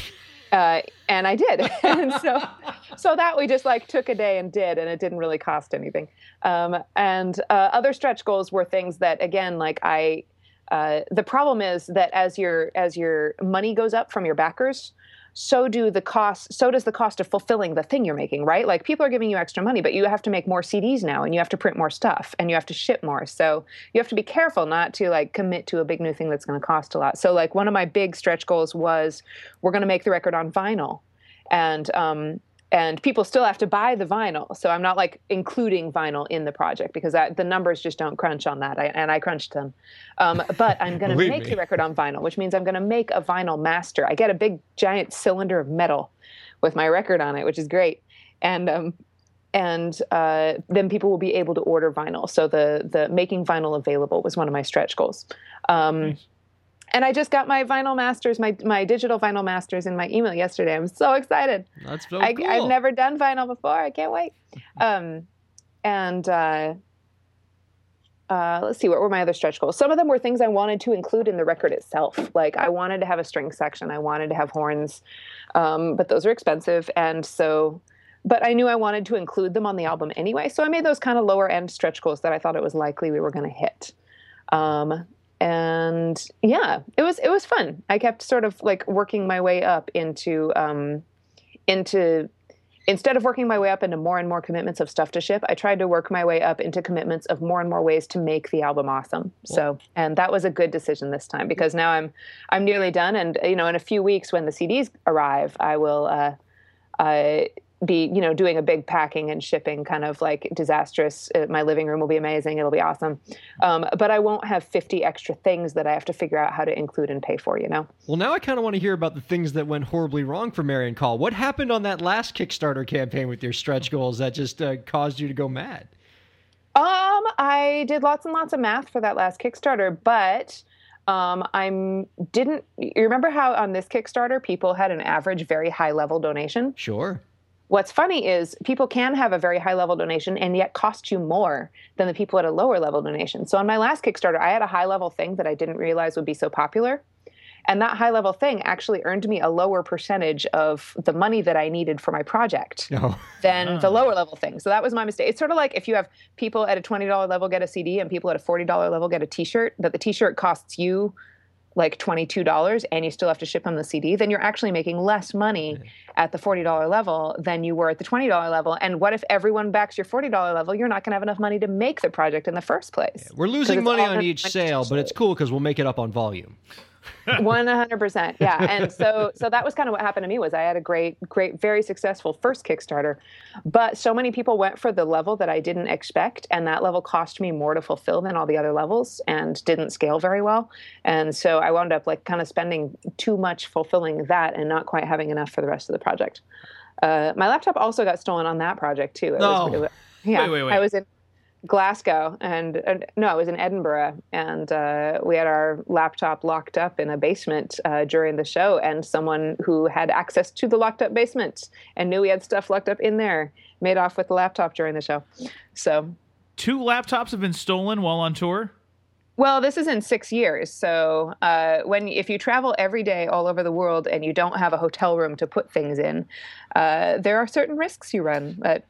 C: Uh, and I did, (laughs) and so so that we just like took a day and did, and it didn't really cost anything. Um, and uh, other stretch goals were things that, again, like I, uh, the problem is that as your as your money goes up from your backers, so do the costs. So does the cost of fulfilling the thing you're making, right? Like people are giving you extra money, but you have to make more CDs now, and you have to print more stuff, and you have to ship more. So you have to be careful not to like commit to a big new thing that's going to cost a lot. So like one of my big stretch goals was we're going to make the record on vinyl, and um, and people still have to buy the vinyl. So I'm not like including vinyl in the project because that, the numbers just don't crunch on that. I, and I crunched them. Um, but I'm going to make
A: me.
C: the record on vinyl, which means I'm going to make a vinyl master. I get a big giant cylinder of metal with my record on it, which is great. And um, and uh, then people will be able to order vinyl. So the the making vinyl available was one of my stretch goals. Um,
B: Nice.
C: And I just got my vinyl masters, my my digital vinyl masters in my email yesterday. I'm so excited.
A: That's so
C: I,
A: cool.
C: I've never done vinyl before. I can't wait. (laughs) Um, and uh, uh, let's see, what were my other stretch goals? Some of them were things I wanted to include in the record itself. Like I wanted to have a string section, I wanted to have horns, um, but those are expensive, and so. But I knew I wanted to include them on the album anyway, so I made those kind of lower end stretch goals that I thought it was likely we were going to hit. Um, and yeah, it was it was fun. I kept sort of like working my way up into um, into instead of working my way up into more and more commitments of stuff to ship, I tried to work my way up into commitments of more and more ways to make the album awesome. So, and that was a good decision this time because now I'm I'm nearly done, and you know, in a few weeks when the CDs arrive, I will. Uh, uh, be you know doing a big packing and shipping kind of like disastrous uh, my living room will be amazing it'll be awesome um, but i won't have 50 extra things that i have to figure out how to include and pay for you know
A: Well, now I kind of want to hear about the things that went horribly wrong for Marian Call. What happened on that last Kickstarter campaign with your stretch goals that just uh, caused you to go mad?
C: Um, I did lots and lots of math for that last Kickstarter, but Um, I'm didn't you remember how on this Kickstarter people had an average very high level donation?
A: Sure.
C: What's funny is people can have a very high level donation and yet cost you more than the people at a lower level donation. So on my last Kickstarter, I had a high level thing that I didn't realize would be so popular. And that high level thing actually earned me a lower percentage of the money that I needed for my project
A: No. (laughs) Oh.
C: than the oh. lower level thing. So that was my mistake. It's sort of like if you have people at a $20 level get a CD and people at a $40 level get a t shirt, but the t shirt costs you like $22 and you still have to ship them the CD, then you're actually making less money at the $40 level than you were at the $20 level. And what if everyone backs your $40 level? You're not going to have enough money to make the project in the first place.
A: We're losing money on each
C: money
A: sale, but it's cool because we'll make it up on volume.
C: One hundred percent, yeah. And so, so that was kind of what happened to me. Was I had a great, great, very successful first Kickstarter, but so many people went for the level that I didn't expect, and that level cost me more to fulfill than all the other levels, and didn't scale very well. And so I wound up like kind of spending too much fulfilling that, and not quite having enough for the rest of the project. Uh, my laptop also got stolen on that project too. It
A: No.
C: was, it was- yeah,
B: Wait, wait, wait.
C: I was in Glasgow and uh, no, I was in Edinburgh, and uh, we had our laptop locked up in a basement uh, during the show, and someone who had access to the locked up basement and knew we had stuff locked up in there made off with the laptop during the show. So,
B: Two laptops have been stolen while on tour.
C: Well, this is in six years. So, uh, when if you travel every day all over the world and you don't have a hotel room to put things in, uh, there are certain risks you run. But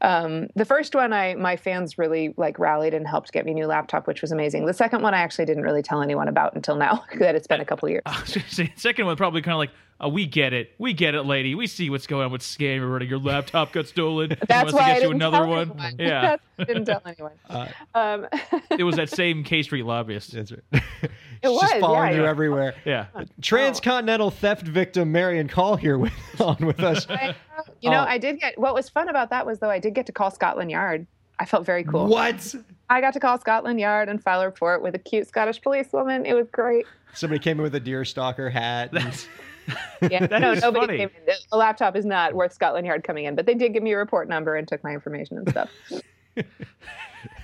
C: um, the first one, I my fans really like rallied and helped get me a new laptop, which was amazing. The second one, I actually didn't really tell anyone about until now (laughs) that it's been a couple years. (laughs) (laughs)
B: The second one probably kind of like, oh, we get it, we get it, lady. We see what's going on with scam already. Your laptop got stolen. (laughs) He
C: That's
B: wants
C: why
B: to
C: I
B: get you
C: didn't
B: another
C: tell
B: one.
C: anyone.
B: Yeah, (laughs)
C: That's why I didn't tell anyone. (laughs) um,
B: it was that same K Street lobbyist.
A: That's right.
C: It
A: She's
C: was,
A: just following
C: yeah,
A: you
C: yeah.
A: everywhere.
B: Yeah,
A: Transcontinental theft victim Marian Call here with on with us.
C: I- you know,
A: Oh.
C: I did get what was fun about that was though I did get to call Scotland Yard. I felt very cool.
A: What?
C: I got to call Scotland Yard and file a report with a cute Scottish policewoman. It was great.
A: Somebody came in with a deer stalker hat. and- (laughs)
C: Yeah, no, nobody
B: funny.
C: came in. The laptop is not worth Scotland Yard coming in, but they did give me a report number and took my information and stuff. (laughs)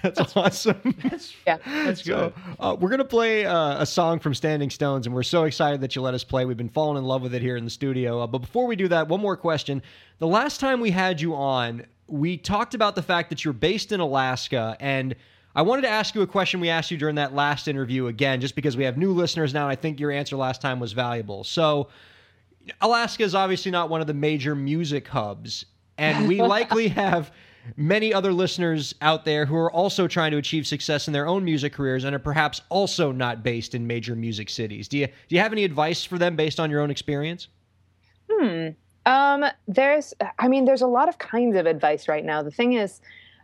A: That's awesome. (laughs)
C: Yeah.
B: that's
A: So,
B: good.
A: uh, we're gonna play uh, a song from Standing Stones, and we're so excited that you let us play. We've been falling in love with it here in the studio. Uh, but before we do that, one more question: the last time we had you on, we talked about the fact that you're based in Alaska, and I wanted to ask you a question we asked you during that last interview again, just because we have new listeners now. And I think your answer last time was valuable. So. Alaska is obviously not one of the major music hubs, and we (laughs) likely have many other listeners out there who are also trying to achieve success in their own music careers and are perhaps also not based in major music cities. Do you do you have any advice for them based on your own experience?
C: Um, there's, I mean, there's a lot of kinds of advice right now. The thing is,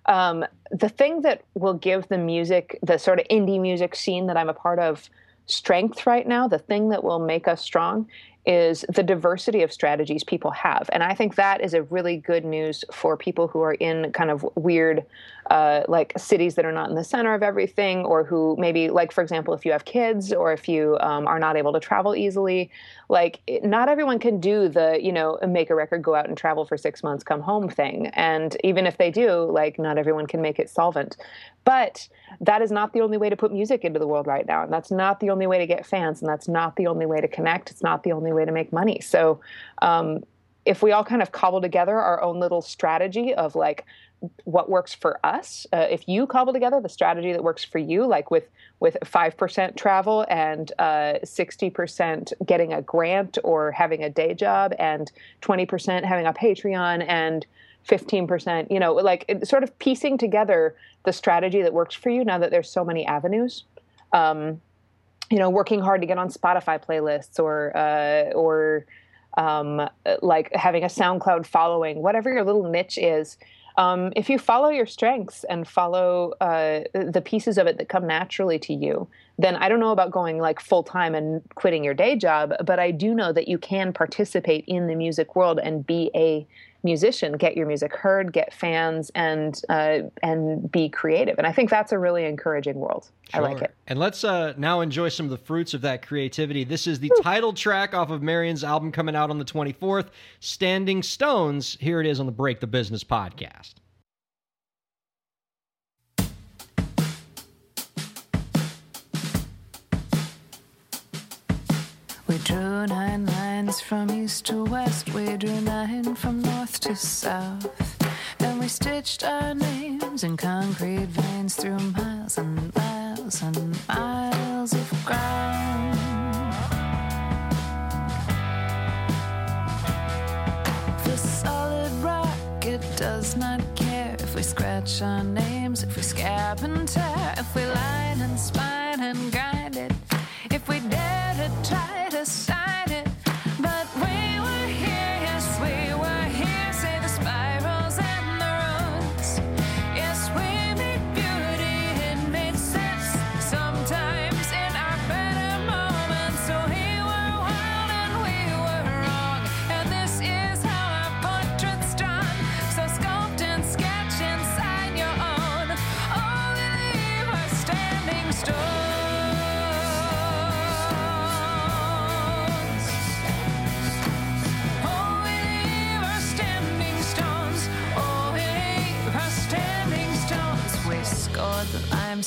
C: um, the thing that will give the music, the sort of indie music scene that I'm a part of, strength right now, the thing that will make us strong is the diversity of strategies people have. And I think that is a really good news for people who are in kind of weird, uh, like cities that are not in the center of everything, or who maybe, like, for example, if you have kids or if you um, are not able to travel easily, like, it- not everyone can do the, you know, make a record, go out and travel for six months, come home thing. And even if they do, like, not everyone can make it solvent. But that is not the only way to put music into the world right now. And that's not the only way to get fans. And that's not the only way to connect. It's not the only way to make money. So, um, if we all kind of cobble together our own little strategy of like what works for us uh, if you cobble together the strategy that works for you like with with 5% travel and uh, 60% getting a grant or having a day job and 20% having a patreon and 15% you know like sort of piecing together the strategy that works for you now that there's so many avenues um, you know working hard to get on spotify playlists or uh, or um, like having a SoundCloud following, whatever your little niche is. Um, if you follow your strengths and follow uh, the pieces of it that come naturally to you, then I don't know about going like full time and quitting your day job, but I do know that you can participate in the music world and be a musician, get your music heard, get fans, and uh, and be creative. And I think that's a really encouraging world. I like it.
A: And let's uh, now enjoy some of the fruits of that creativity. This is the title track off of Marian's album coming out on the 24th, Standing Stones. Here it is on the Break the Business podcast.
D: Drew nine lines from east to west. We drew nine from north to south. Then we stitched our names in concrete veins through miles and miles and miles of ground. The solid rock, it does not care if we scratch our names, if we scab and tear, if we line and spine and grind it, if we dare to try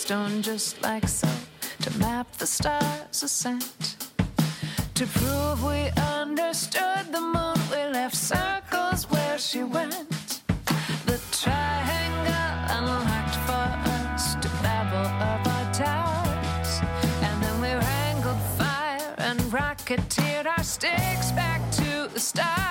D: limestone just like so to map the stars' ascent. To prove we understood the moon, we left circles where she went. The triangle unlocked for us to babble of our towers. And then we wrangled fire and rocketeered our sticks back to the stars.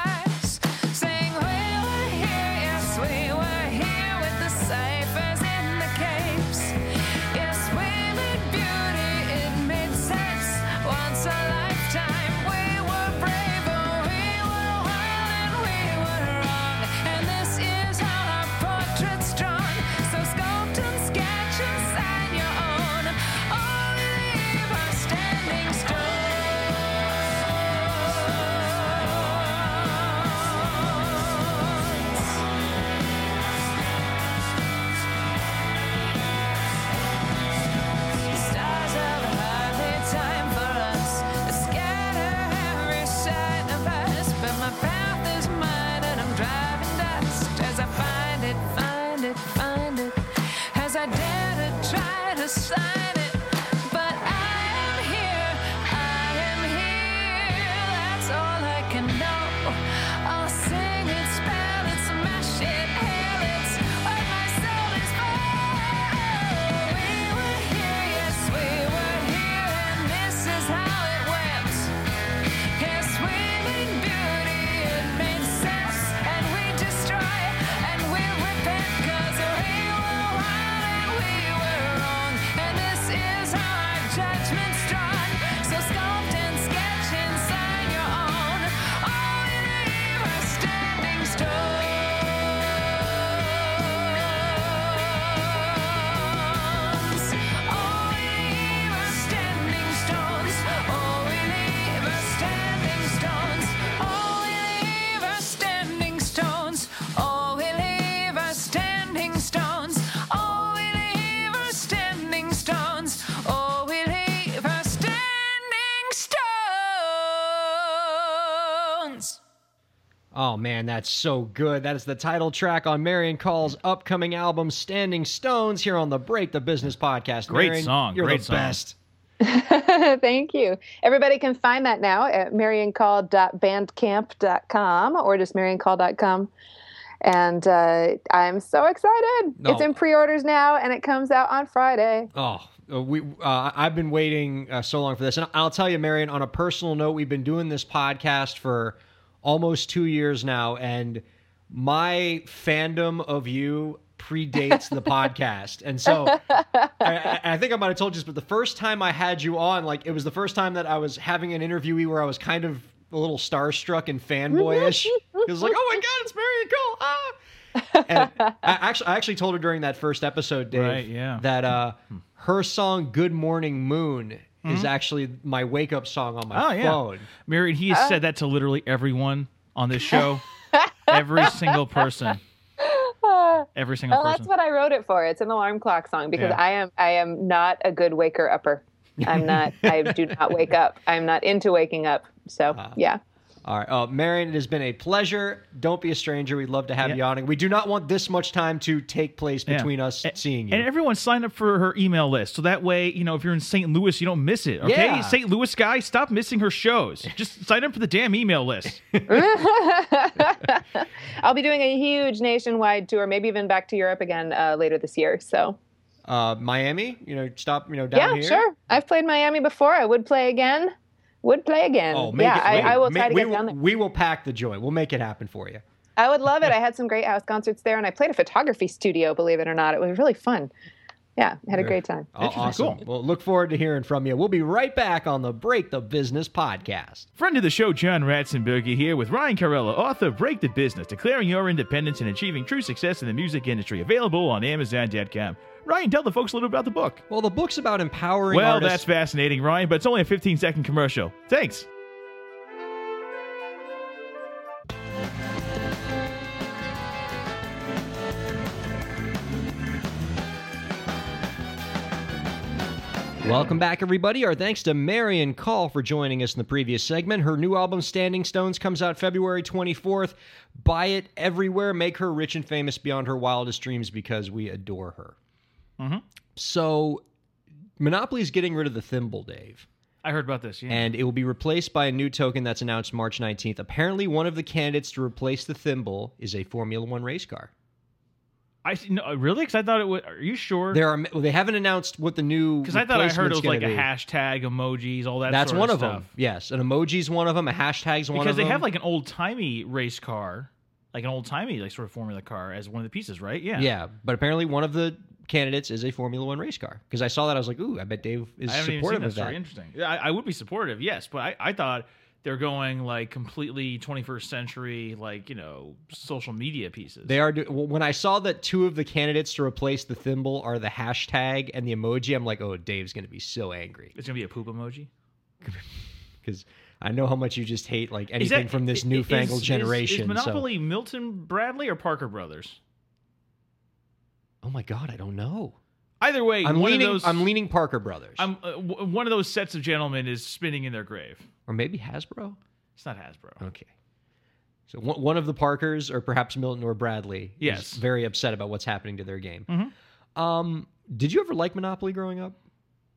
A: Man, that's so good. That is the title track on Marian Call's upcoming album Standing Stones here on the Break the Business podcast.
B: Great
A: Marian,
B: song,
A: You're
B: great
A: the
B: song.
A: best. (laughs)
C: Thank you. Everybody can find that now at mariancall.bandcamp.com or just mariancall.com. And uh, I'm so excited.
A: No.
C: It's in pre orders now and it comes out on Friday.
A: Oh, uh, we uh, I've been waiting uh, so long for this, and I'll tell you, Marian. On a personal note, we've been doing this podcast for almost two years now, and my fandom of you predates the (laughs) podcast, and so I, I, I think I might have told you this, but the first time I had you on, like it was the first time that I was having an interviewee where I was kind of a little starstruck and fanboyish. it was like, oh my god, it's Marian Call! Ah. and I (laughs) actually, I actually told her during that first episode, Dave,
B: Right, yeah.
A: that uh, her song "Good Morning Moon" is actually my wake up song on my
B: Mm-hmm. Oh yeah,
A: phone.
B: Marian. He has said that to literally everyone on this show. (laughs) Every single person. (laughs) Every single
C: Well,
B: person.
C: that's what I wrote it for. It's an alarm clock song because
B: Yeah.
C: I am I am not a good waker upper. I'm not. I do not (laughs) wake up. I'm not into waking up. So
B: Ah.
C: yeah.
A: All right, uh, Marian, it has been a pleasure. Don't be a stranger. We'd love to have
B: Yeah.
A: you on. We do not want this much time to take place
B: Yeah.
A: between us
B: A-
A: seeing you.
B: And everyone sign up for her email list. So that way, you know, if you're in St. Louis, you don't miss it. Okay?
A: Yeah.
B: St. Louis guy, stop missing her shows. (laughs) Just sign up for the damn email list. (laughs) (laughs)
C: I'll be doing a huge nationwide tour, maybe even back to Europe again uh, later this year. So
A: uh, Miami, you know, stop, you know, down
C: yeah,
A: here.
C: sure. I've played Miami before. I would play again. Would play again.
A: Oh, make
C: yeah,
A: it,
C: I,
A: wait,
C: I will
A: ma-
C: try to get
A: will,
C: down there.
A: We will pack the joy. We'll make it happen for you.
C: I would love it. I (laughs) had some great house concerts there, and I played a photography studio. Believe it or not, it was really fun. Yeah, had a great time.
A: Aw-
B: Interesting,
A: awesome.
B: cool.
A: Well, look forward to hearing from you. We'll be right back on the Break the Business podcast.
B: Friend of the show, John Ratzenberger here with Ryan Kairalla, author of Break the Business, Declaring Your Independence and Achieving True Success in the Music Industry, available on Amazon.com. Ryan, tell the folks a little about the book.
A: Well, the book's about empowering
B: Well,
A: artists.
B: that's fascinating, Ryan, but it's only a 15 second commercial. Thanks.
A: Welcome back, everybody. Our thanks to Marian Call for joining us in the previous segment. Her new album, Standing Stones, comes out February 24th. Buy it everywhere. Make her rich and famous beyond her wildest dreams because we adore her.
B: Mhm.
A: So, is getting rid of the thimble, Dave,
B: I heard about this. Yeah.
A: and it will be replaced by a new token that's announced March 19th. Apparently, one of the candidates to replace the thimble is a Formula One race car.
B: I no, really because I thought it would. Are you sure?
A: There are well, they haven't announced what the new
B: Because I thought I heard it was like a hashtag emojis, all that.
A: That's one
B: of stuff.
A: them. Yes, an emoji's one of them. A hashtag's one
B: Because
A: of
B: they
A: them.
B: have like an old timey race car, like an old timey like sort of Formula car as one of the pieces, right? Yeah.
A: Yeah, but apparently one of the candidates is a Formula One race car. Because I saw that, I was like, "Ooh, I bet Dave is
B: I haven't even seen
A: supportive
B: that
A: of
B: story.
A: that."
B: Interesting. I, I would be supportive, yes, but I, I thought they're going like completely 21st century, like you know, social media pieces.
A: They are. Do- when I saw that two of the candidates to replace the thimble are the hashtag and the emoji, I'm like, "Oh, Dave's going to be so angry."
B: It's gonna be a poop emoji. (laughs)
A: Because I know how much you just hate like anything
B: that-
A: from this newfangled
B: is- is-
A: generation.
B: Is,
A: so-
B: Monopoly Milton Bradley or Parker Brothers?
A: Oh my god, I don't know.
B: Either way,
A: I'm leaning.
B: those.
A: I'm leaning Parker Brothers,
B: I'm uh, w- one of those sets of gentlemen is spinning in their grave.
A: or maybe Hasbro.
B: It's not Hasbro.
A: Okay. So one, one of the Parkers, or perhaps Milton or Bradley,
B: Yes.
A: is very upset about what's happening to their game.
B: Mhm.
A: Um, did you ever like Monopoly growing up?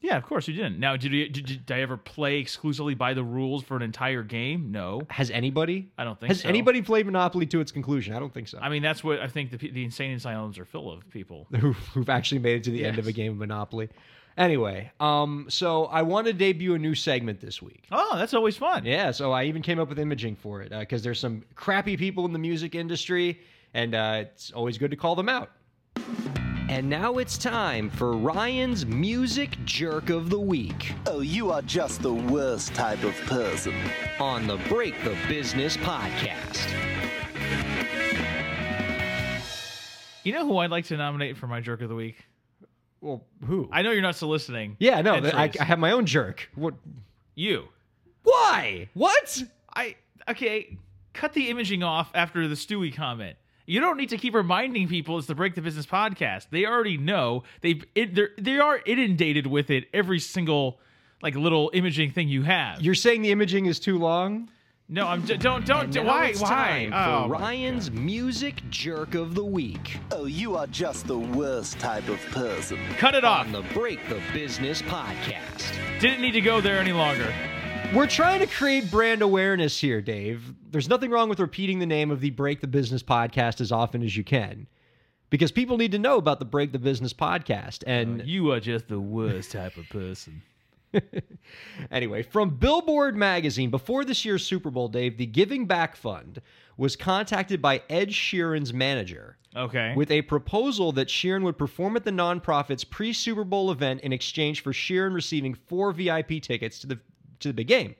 B: Yeah, of course you didn't. Now, did, you, did, did I ever play exclusively by the rules for an entire game? No,
A: Has anybody?
B: I don't think
A: Has
B: so.
A: anybody played Monopoly to its conclusion? I don't think so.
B: I mean, that's what I think the, the insane asylums are full of people. (laughs)
A: Who, who've actually made it to the end of a game of Monopoly. Anyway, um, so I want to debut a new segment this week.
B: Oh, that's always fun.
A: Yeah, so I even came up with imaging for it because there's some crappy people in the music industry, and uh, it's always good to call them out. And now it's time for Ryan's Music Jerk of the Week
E: Oh, you are just the worst type of person.
A: on the Break the Business podcast.
B: You know who I'd like to nominate for my jerk of the week?
A: Well, who?
B: I know you're not soliciting.
A: yeah, no, I,
B: entries.
A: I have my own jerk. What?
B: you.
A: Why? What?
B: I okay. Cut the imaging off after the Stewie comment. You don't need to keep reminding people it's the Break the Business podcast. They already know. They've it, they're, they are inundated with it every single like little imaging thing you have.
A: You're saying the imaging is too long?
B: no, I'm j- don't don't
A: And now
B: why
A: it's
B: why
A: time
B: Oh,
A: for Ryan's Music Jerk of the Week
E: Oh, you are just the worst type of person.
B: Cut it off.
A: on the Break the Business podcast.
B: Didn't need to go there any longer.
A: We're trying to create brand awareness here, Dave. There's nothing wrong with repeating the name of the Break the Business podcast as often as you can. Because people need to know about the Break the Business podcast. And oh,
B: You are just the worst type of person. (laughs) (laughs)
A: Anyway, from Billboard magazine, before this year's Super Bowl, Dave, the Giving Back Fund was contacted by Ed Sheeran's manager
B: Okay.
A: with a proposal that Sheeran would perform at the nonprofit's pre Super Bowl event in exchange for Sheeran receiving four VIP tickets to the to the big game.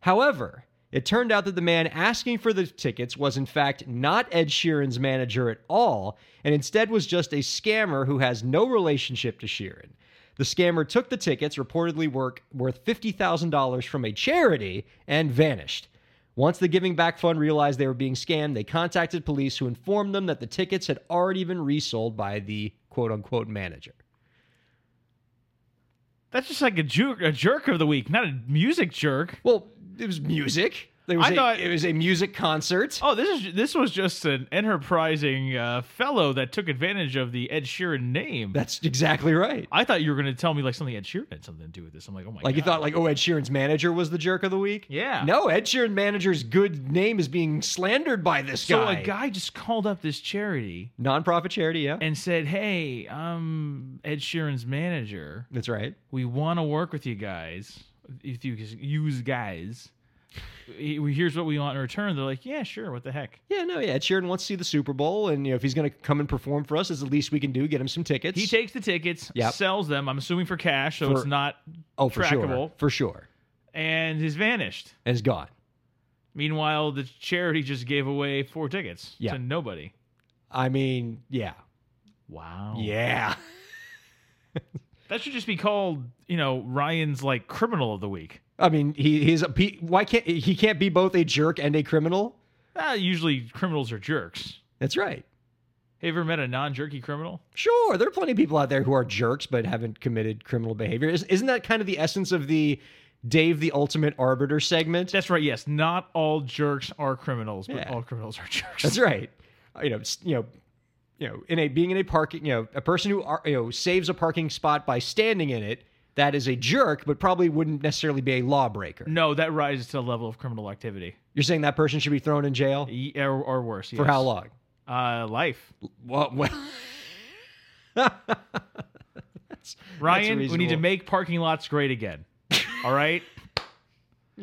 A: However, it turned out that the man asking for the tickets was in fact not Ed Sheeran's manager at all, and instead was just a scammer who has no relationship to Sheeran. The scammer took the tickets, reportedly worth $50,000 from a charity, and vanished. Once the Giving Back Fund realized they were being scammed, they contacted police who informed them that the tickets had already been resold by the quote unquote manager.
B: That's just like a jerk, a jerk of the week, not a music jerk.
A: Well, it was music. There was
B: I
A: a,
B: thought-
A: it was a music concert.
B: Oh, this is this was just an enterprising uh, fellow that took advantage of the Ed Sheeran name.
A: That's exactly right.
B: I thought you were going to tell me like something Ed Sheeran had something to do with this. I'm like, oh my god.
A: Like you thought, like oh, Ed Sheeran's manager was the jerk of the week.
B: Yeah.
A: No, Ed Sheeran manager's good name is being slandered by this
B: so
A: guy.
B: So a guy just called up this charity
A: nonprofit charity. Yeah,
B: and said, "Hey, I'm Ed Sheeran's manager.
A: that's right.
B: We want to work with you guys. If you use guys, here's what we want in return." They're like, "Yeah, sure. What the heck."
A: Yeah, no, yeah. Sheeran wants to see the Super Bowl, and you know if he's going to come and perform for us, it's the least we can do. Get him some tickets.
B: He takes the tickets,
A: Yep.
B: sells them. I'm assuming for cash, so
A: For-
B: it's not
A: oh for
B: trackable.
A: sure, for sure,
B: and is vanished.
A: and it's gone.
B: Meanwhile, the charity just gave away four tickets
A: Yeah.
B: to nobody.
A: I mean, yeah,
B: Wow.
A: yeah. (laughs)
B: That should just be called, you know, Ryan's like criminal of the week.
A: I mean, he he's a, he, why can't he can't be both a jerk and a criminal?
B: Ah, usually criminals are jerks.
A: That's right.
B: Have you ever met a non-jerky criminal?
A: Sure, there are plenty of people out there who are jerks but haven't committed criminal behavior. Is- Isn't that kind of the essence of the Dave the Ultimate Arbiter segment?
B: That's right. Yes, not all jerks are criminals, but
A: Yeah.
B: all criminals are jerks.
A: That's right. Uh, You know, you know, you know, in a being in a parking, you know, a person who ar- you know saves a parking spot by standing in it, that is a jerk, but probably wouldn't necessarily be a lawbreaker.
B: No, that rises to the level of criminal activity,
A: You're saying that person should be thrown in jail
B: or, or worse.
A: for
B: yes.
A: how long?
B: Uh, life.
A: Well, well (laughs)
B: Ryan, we need to
A: reasonable.
B: make parking lots great again. All right. (laughs)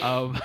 B: um,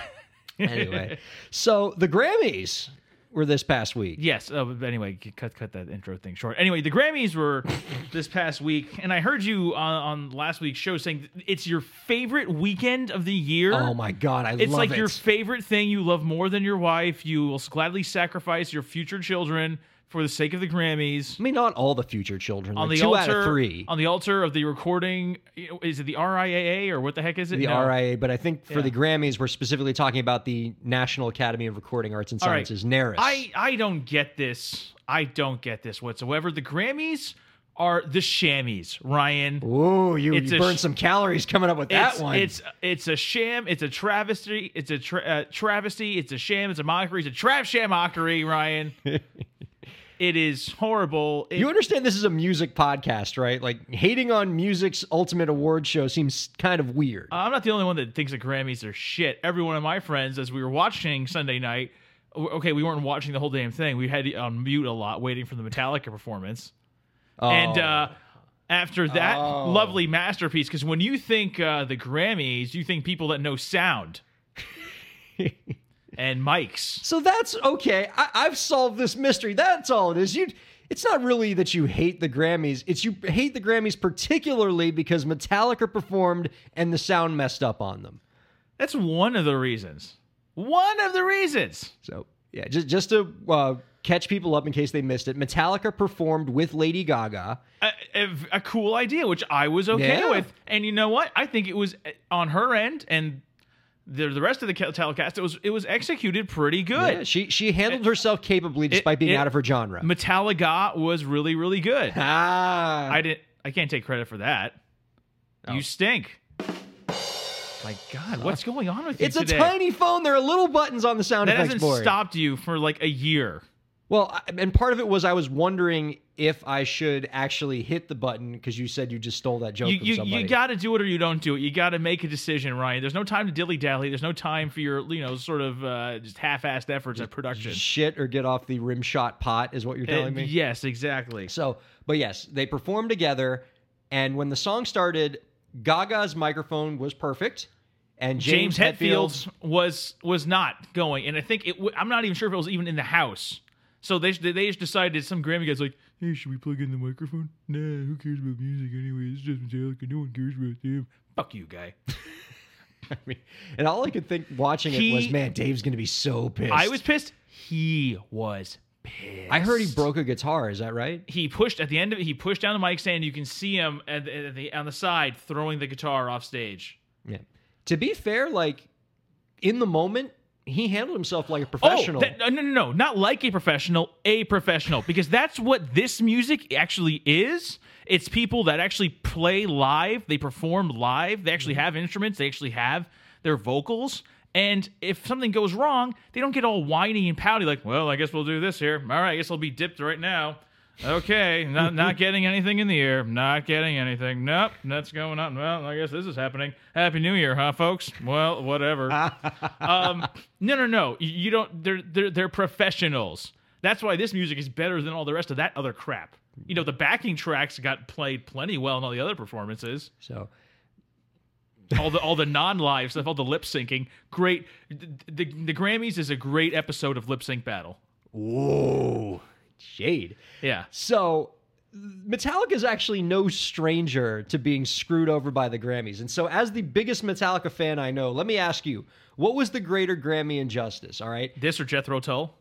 A: anyway, so the Grammys were this past week.
B: Yes. Uh, but anyway, cut cut that intro thing short. Anyway, the Grammys were (laughs) this past week, and I heard you on, on last week's show saying it's your favorite weekend of the year.
A: Oh my god, I
B: It's
A: love
B: like
A: it.
B: your favorite thing you love more than your wife. You will gladly sacrifice your future children for the sake of the Grammys.
A: I mean, not all the future children.
B: On
A: like
B: the
A: two
B: altar,
A: out of three.
B: on the altar of the recording, is it the RIAA or what the heck is it?
A: the
B: No.
A: RIA, but I think for
B: Yeah.
A: the Grammys, we're specifically talking about the National Academy of Recording Arts and
B: All right.
A: Sciences, NARAS.
B: I I don't get this. I don't get this whatsoever. The Grammys are the chamois, Ryan.
A: Ooh, you, you burned
B: sh-
A: some calories coming up with that one.
B: It's it's a sham. It's a travesty. It's a tra- uh, travesty. It's a sham. It's a mockery. It's a trav sham mockery, Ryan. (laughs) it is horrible. It-
A: you understand this is a music podcast, right? Like hating on music's ultimate award show seems kind of weird.
B: I'm not the only one that thinks the Grammys are shit. Every one of my friends, as we were watching Sunday night, okay, we weren't watching the whole damn thing. We had on mute a lot, waiting for the Metallica performance. And
A: Oh.
B: uh, after that
A: Oh.
B: lovely masterpiece, because when you think uh, the Grammys, you think people that know sound (laughs) and mics.
A: So that's okay. I, I've solved this mystery. That's all it is. You. It's not really that you hate the Grammys. It's you hate the Grammys particularly because Metallica performed and the sound messed up on them.
B: That's one of the reasons. One of the reasons.
A: So yeah, just just to uh, catch people up in case they missed it, Metallica performed with Lady Gaga.
B: A, a, a cool idea, which I was okay
A: Yeah.
B: with. And you know what? I think it was uh, on her end and the, the rest of the ca- telecast. It was it was executed pretty good.
A: Yeah, she she handled herself capably despite being
B: it-
A: out of her genre.
B: Metallica was really really good. (laughs)
A: ah,
B: I didn't. I can't take credit for that.
A: Oh.
B: You stink. My God, what's going on with you
A: it's
B: today?
A: a tiny phone. There are little buttons on the sound
B: that
A: effects
B: hasn't
A: board.
B: stopped you for like a year.
A: Well, and part of it was I was wondering if I should actually hit the button because you said you just stole that joke
B: You
A: from
B: you,
A: somebody.
B: you got to do it or you don't do it. You got to make a decision, Ryan. There's no time to dilly dally. There's no time for your you know sort of uh, just half-assed efforts at production.
A: shit or get off the rim shot pot is what you're telling
B: Uh,
A: me.
B: Yes, exactly.
A: So, but yes, they performed together, and when the song started, Gaga's microphone was perfect, and
B: James,
A: James,
B: Hetfield's was was not going, and I think it. W- I'm not even sure if it was even in the house. So they they just decided some Grammy guys like, hey, should we plug in the microphone? Nah, who cares about music anyway? It's just Metallica. No one cares about them. Fuck you, guy. (laughs)
A: I mean, and all I could think watching it was, man, Dave's gonna be so pissed.
B: I was pissed. He was pissed.
A: I heard he broke a guitar. Is that right?
B: He pushed at the end of it. He pushed down the mic stand. You can see him at the, at the on the side throwing the guitar off stage.
A: Yeah. To be fair, like in the moment, he handled himself like a
B: Oh,
A: professional.
B: that- no, no, no, no, not like a professional, a professional, because that's what this music actually is. It's people that actually play live, they perform live, they actually have instruments, they actually have their vocals. And if something goes wrong, they don't get all whiny and pouty, like, well, I guess we'll do this here. All right, I guess I'll be dipped right now. Okay, not not getting anything in the air, not getting anything. Nope, that's going on. Well, I guess this is happening. Happy New Year, huh, folks? Well, whatever (laughs) um, no, no, no. You- don't. They're they're they're professionals. That's why this music is better than all the rest of that other crap. You know, the backing tracks got played plenty well in all the other performances.
A: so
B: All the all the non-live stuff, all the lip syncing, great. The, the, the Grammys is a great episode of lip sync battle.
A: whoa, shade.
B: Yeah,
A: So Metallica is actually no stranger to being screwed over by the Grammys. And so, as the biggest Metallica fan I know, let me ask you, what was the greater Grammy injustice? All right,
B: this or Jethro Tull.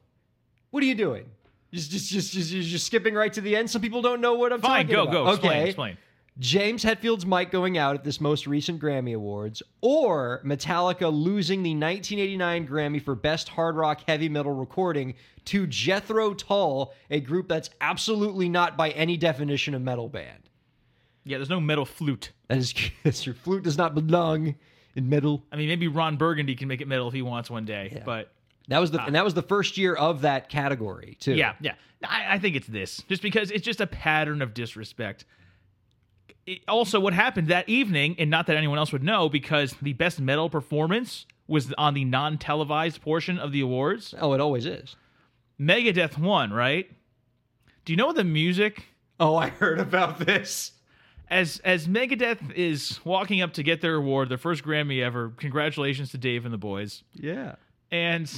A: what are you doing? Just, just, just, just, just, skipping right to the end. Some people don't know what I'm
B: Fine,
A: talking
B: go
A: about.
B: go. Explain,
A: okay,
B: explain.
A: James Hetfield's mic going out at this most recent Grammy Awards, or Metallica losing the 1989 Grammy for Best Hard Rock Heavy Metal Recording to Jethro Tull, a group that's absolutely not by any definition a metal band.
B: Yeah, there's no metal flute.
A: That is, (laughs) that's your flute does not belong in metal.
B: I mean, maybe Ron Burgundy can make it metal if he wants one day, but
A: That was the uh, and that was the first year of that category too.
B: Yeah, yeah. I, I think it's this, just because it's just a pattern of disrespect. Also, what happened that evening, and not that anyone else would know, because the best metal performance was on the non-televised portion of the awards.
A: Oh, it always is.
B: Megadeth won, right? Do you know the music
A: Oh, I heard about this.
B: as as Megadeth is walking up to get their award, their first Grammy ever? Congratulations to Dave and the boys.
A: Yeah,
B: And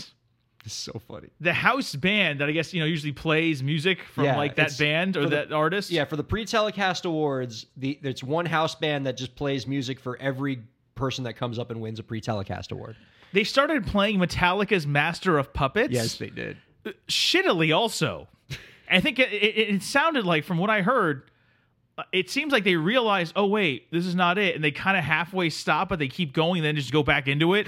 B: (laughs)
A: it's so funny.
B: the house band that I guess you know usually plays music from
A: Yeah,
B: like that band or
A: the-
B: that artist.
A: Yeah, for the pre-telecast awards, the there's one house band that just plays music for every person that comes up and wins a pre-telecast award.
B: They started playing Metallica's Master of Puppets.
A: Yes, they did.
B: Shittily, also. I think it, it, it sounded like, from what I heard, uh, it seems like they realized, oh, wait, this is not it. And they kind of halfway stop, but they keep going and then just go back into it.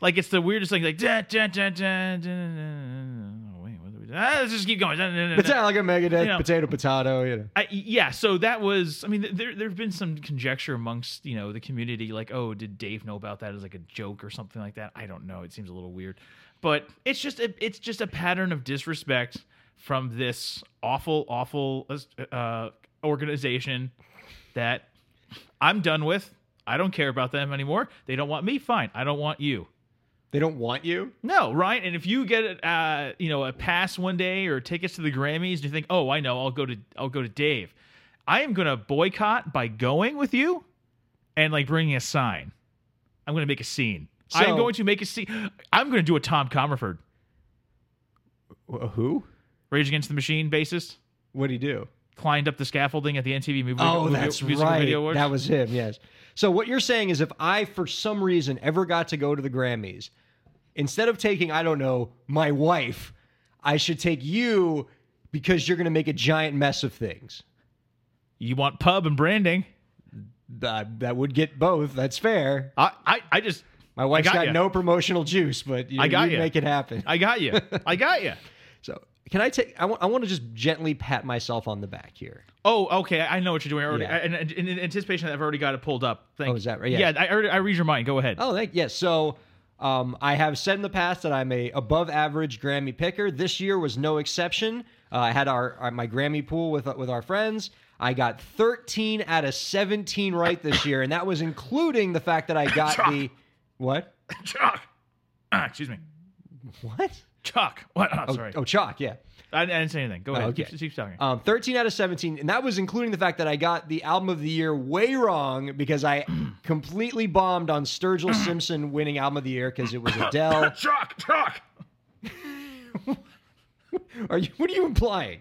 B: Like it's the weirdest thing. Like, da, da, da, da, da, da, da. wait, what do we do? Ah, let's just keep going. Da, da, da, da.
A: Metallica, Megadeth,
B: You know.
A: potato, potato. You know.
B: I, yeah, so that was. I mean, there there've been some conjecture amongst you know the community, like, oh, did Dave know about that as like a joke or something like that? I don't know. It seems a little weird, but it's just a, it's just a pattern of disrespect from this awful, awful uh, organization that I'm done with. I don't care about them anymore. They don't want me. Fine. I don't want you.
A: They don't want you.
B: No, right? And if you get uh, you know, a pass one day or tickets to the Grammys and you think, "Oh, I know, I'll go to I'll go to Dave." I am going to boycott by going with you and like bringing a sign. I'm going to make a scene. I'm going to make a scene. I'm going to do a Tom Commerford,
A: Wh- Who?
B: Rage Against the Machine bassist,
A: What did he do?
B: climbed up the scaffolding at the MTV Movie,
A: Oh,
B: movie,
A: that's
B: Music
A: right.
B: Video Awards.
A: That was him. Yes. So what you're saying is, if I, for some reason, ever got to go to the Grammys, instead of taking, I don't know, my wife, I should take you because you're going to make a giant mess of things.
B: you want pub and branding.
A: That uh, that would get both. That's fair.
B: I I, I just
A: My wife's
B: got
A: got, no promotional juice, but you,
B: I got
A: you make it happen.
B: I got you. I got you. (laughs)
A: so can I take? I want. I want to just gently pat myself on the back here.
B: Oh, okay. I know what you're doing. Already,
A: Yeah.
B: I- in, in, anticipation, I've already got it pulled up. Thank
A: Oh, is that right?
B: Yeah,
A: Yeah.
B: I, already, I read your mind. Go ahead.
A: Oh, thank yes. So, um, I have said in the past that I'm a above average Grammy picker. This year was no exception. Uh, I had our, our my Grammy pool with with our friends. I got 13 out of 17 right this year, and that was including the fact that I (laughs) got the what? (laughs)
B: Chuck. Ah, excuse me.
A: What?
B: Chuck. (laughs) What? Oh,
A: Oh,
B: sorry.
A: oh, chalk. Yeah.
B: I, I didn't say anything. Go ahead.
A: okay.
B: Keep, keep talking.
A: Um, 13 out of 17, and that was including the fact that I got the album of the year way wrong because I (clears throat) completely bombed on Sturgill (clears throat) Simpson winning album of the year because it was (laughs) Adele.
B: Chuck. Chuck. (laughs)
A: Are you? What are you implying?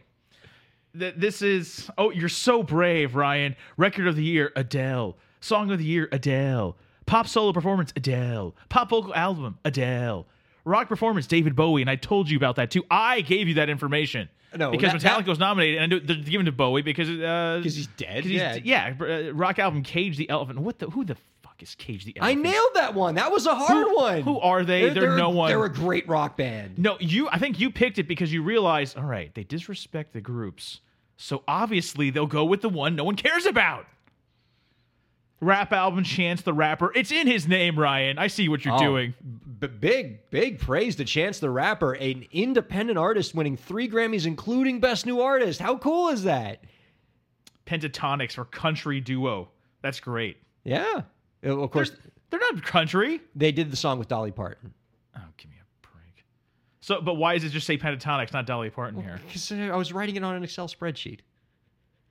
B: That This is. Oh, you're so brave, Ryan. Record of the year, Adele. Song of the year, Adele. Pop solo performance, Adele. Pop vocal album, Adele. Rock performance, David Bowie. And I told you about that too. I gave you that information.
A: No,
B: because
A: that-
B: Metallica
A: that-
B: was nominated, and they're giving to Bowie because uh,
A: 'Cause he's dead.
B: he's-
A: Yeah.
B: yeah. uh, Rock album, Cage the Elephant. What the? Who the fuck is Cage the Elephant?
A: I nailed that one. That was a hard
B: Who-
A: one.
B: who are they? They're no one.
A: They're a great rock band.
B: No, you. I think you picked it because you realized, all right, they disrespect the groups, so obviously they'll go with the one no one cares about. Rap album, Chance the Rapper. It's in his name, Ryan. I see what you're
A: Oh,
B: doing.
A: B- big, big praise to Chance the Rapper, an independent artist winning three Grammys, including Best New Artist. How cool is that?
B: Pentatonix or country duo. That's great.
A: Yeah. Uh, Of course,
B: They're not country.
A: they did the song with Dolly Parton.
B: Oh, give me a break. So, but why does it just say Pentatonix, not Dolly Parton here?
A: Because I was writing it on an Excel spreadsheet.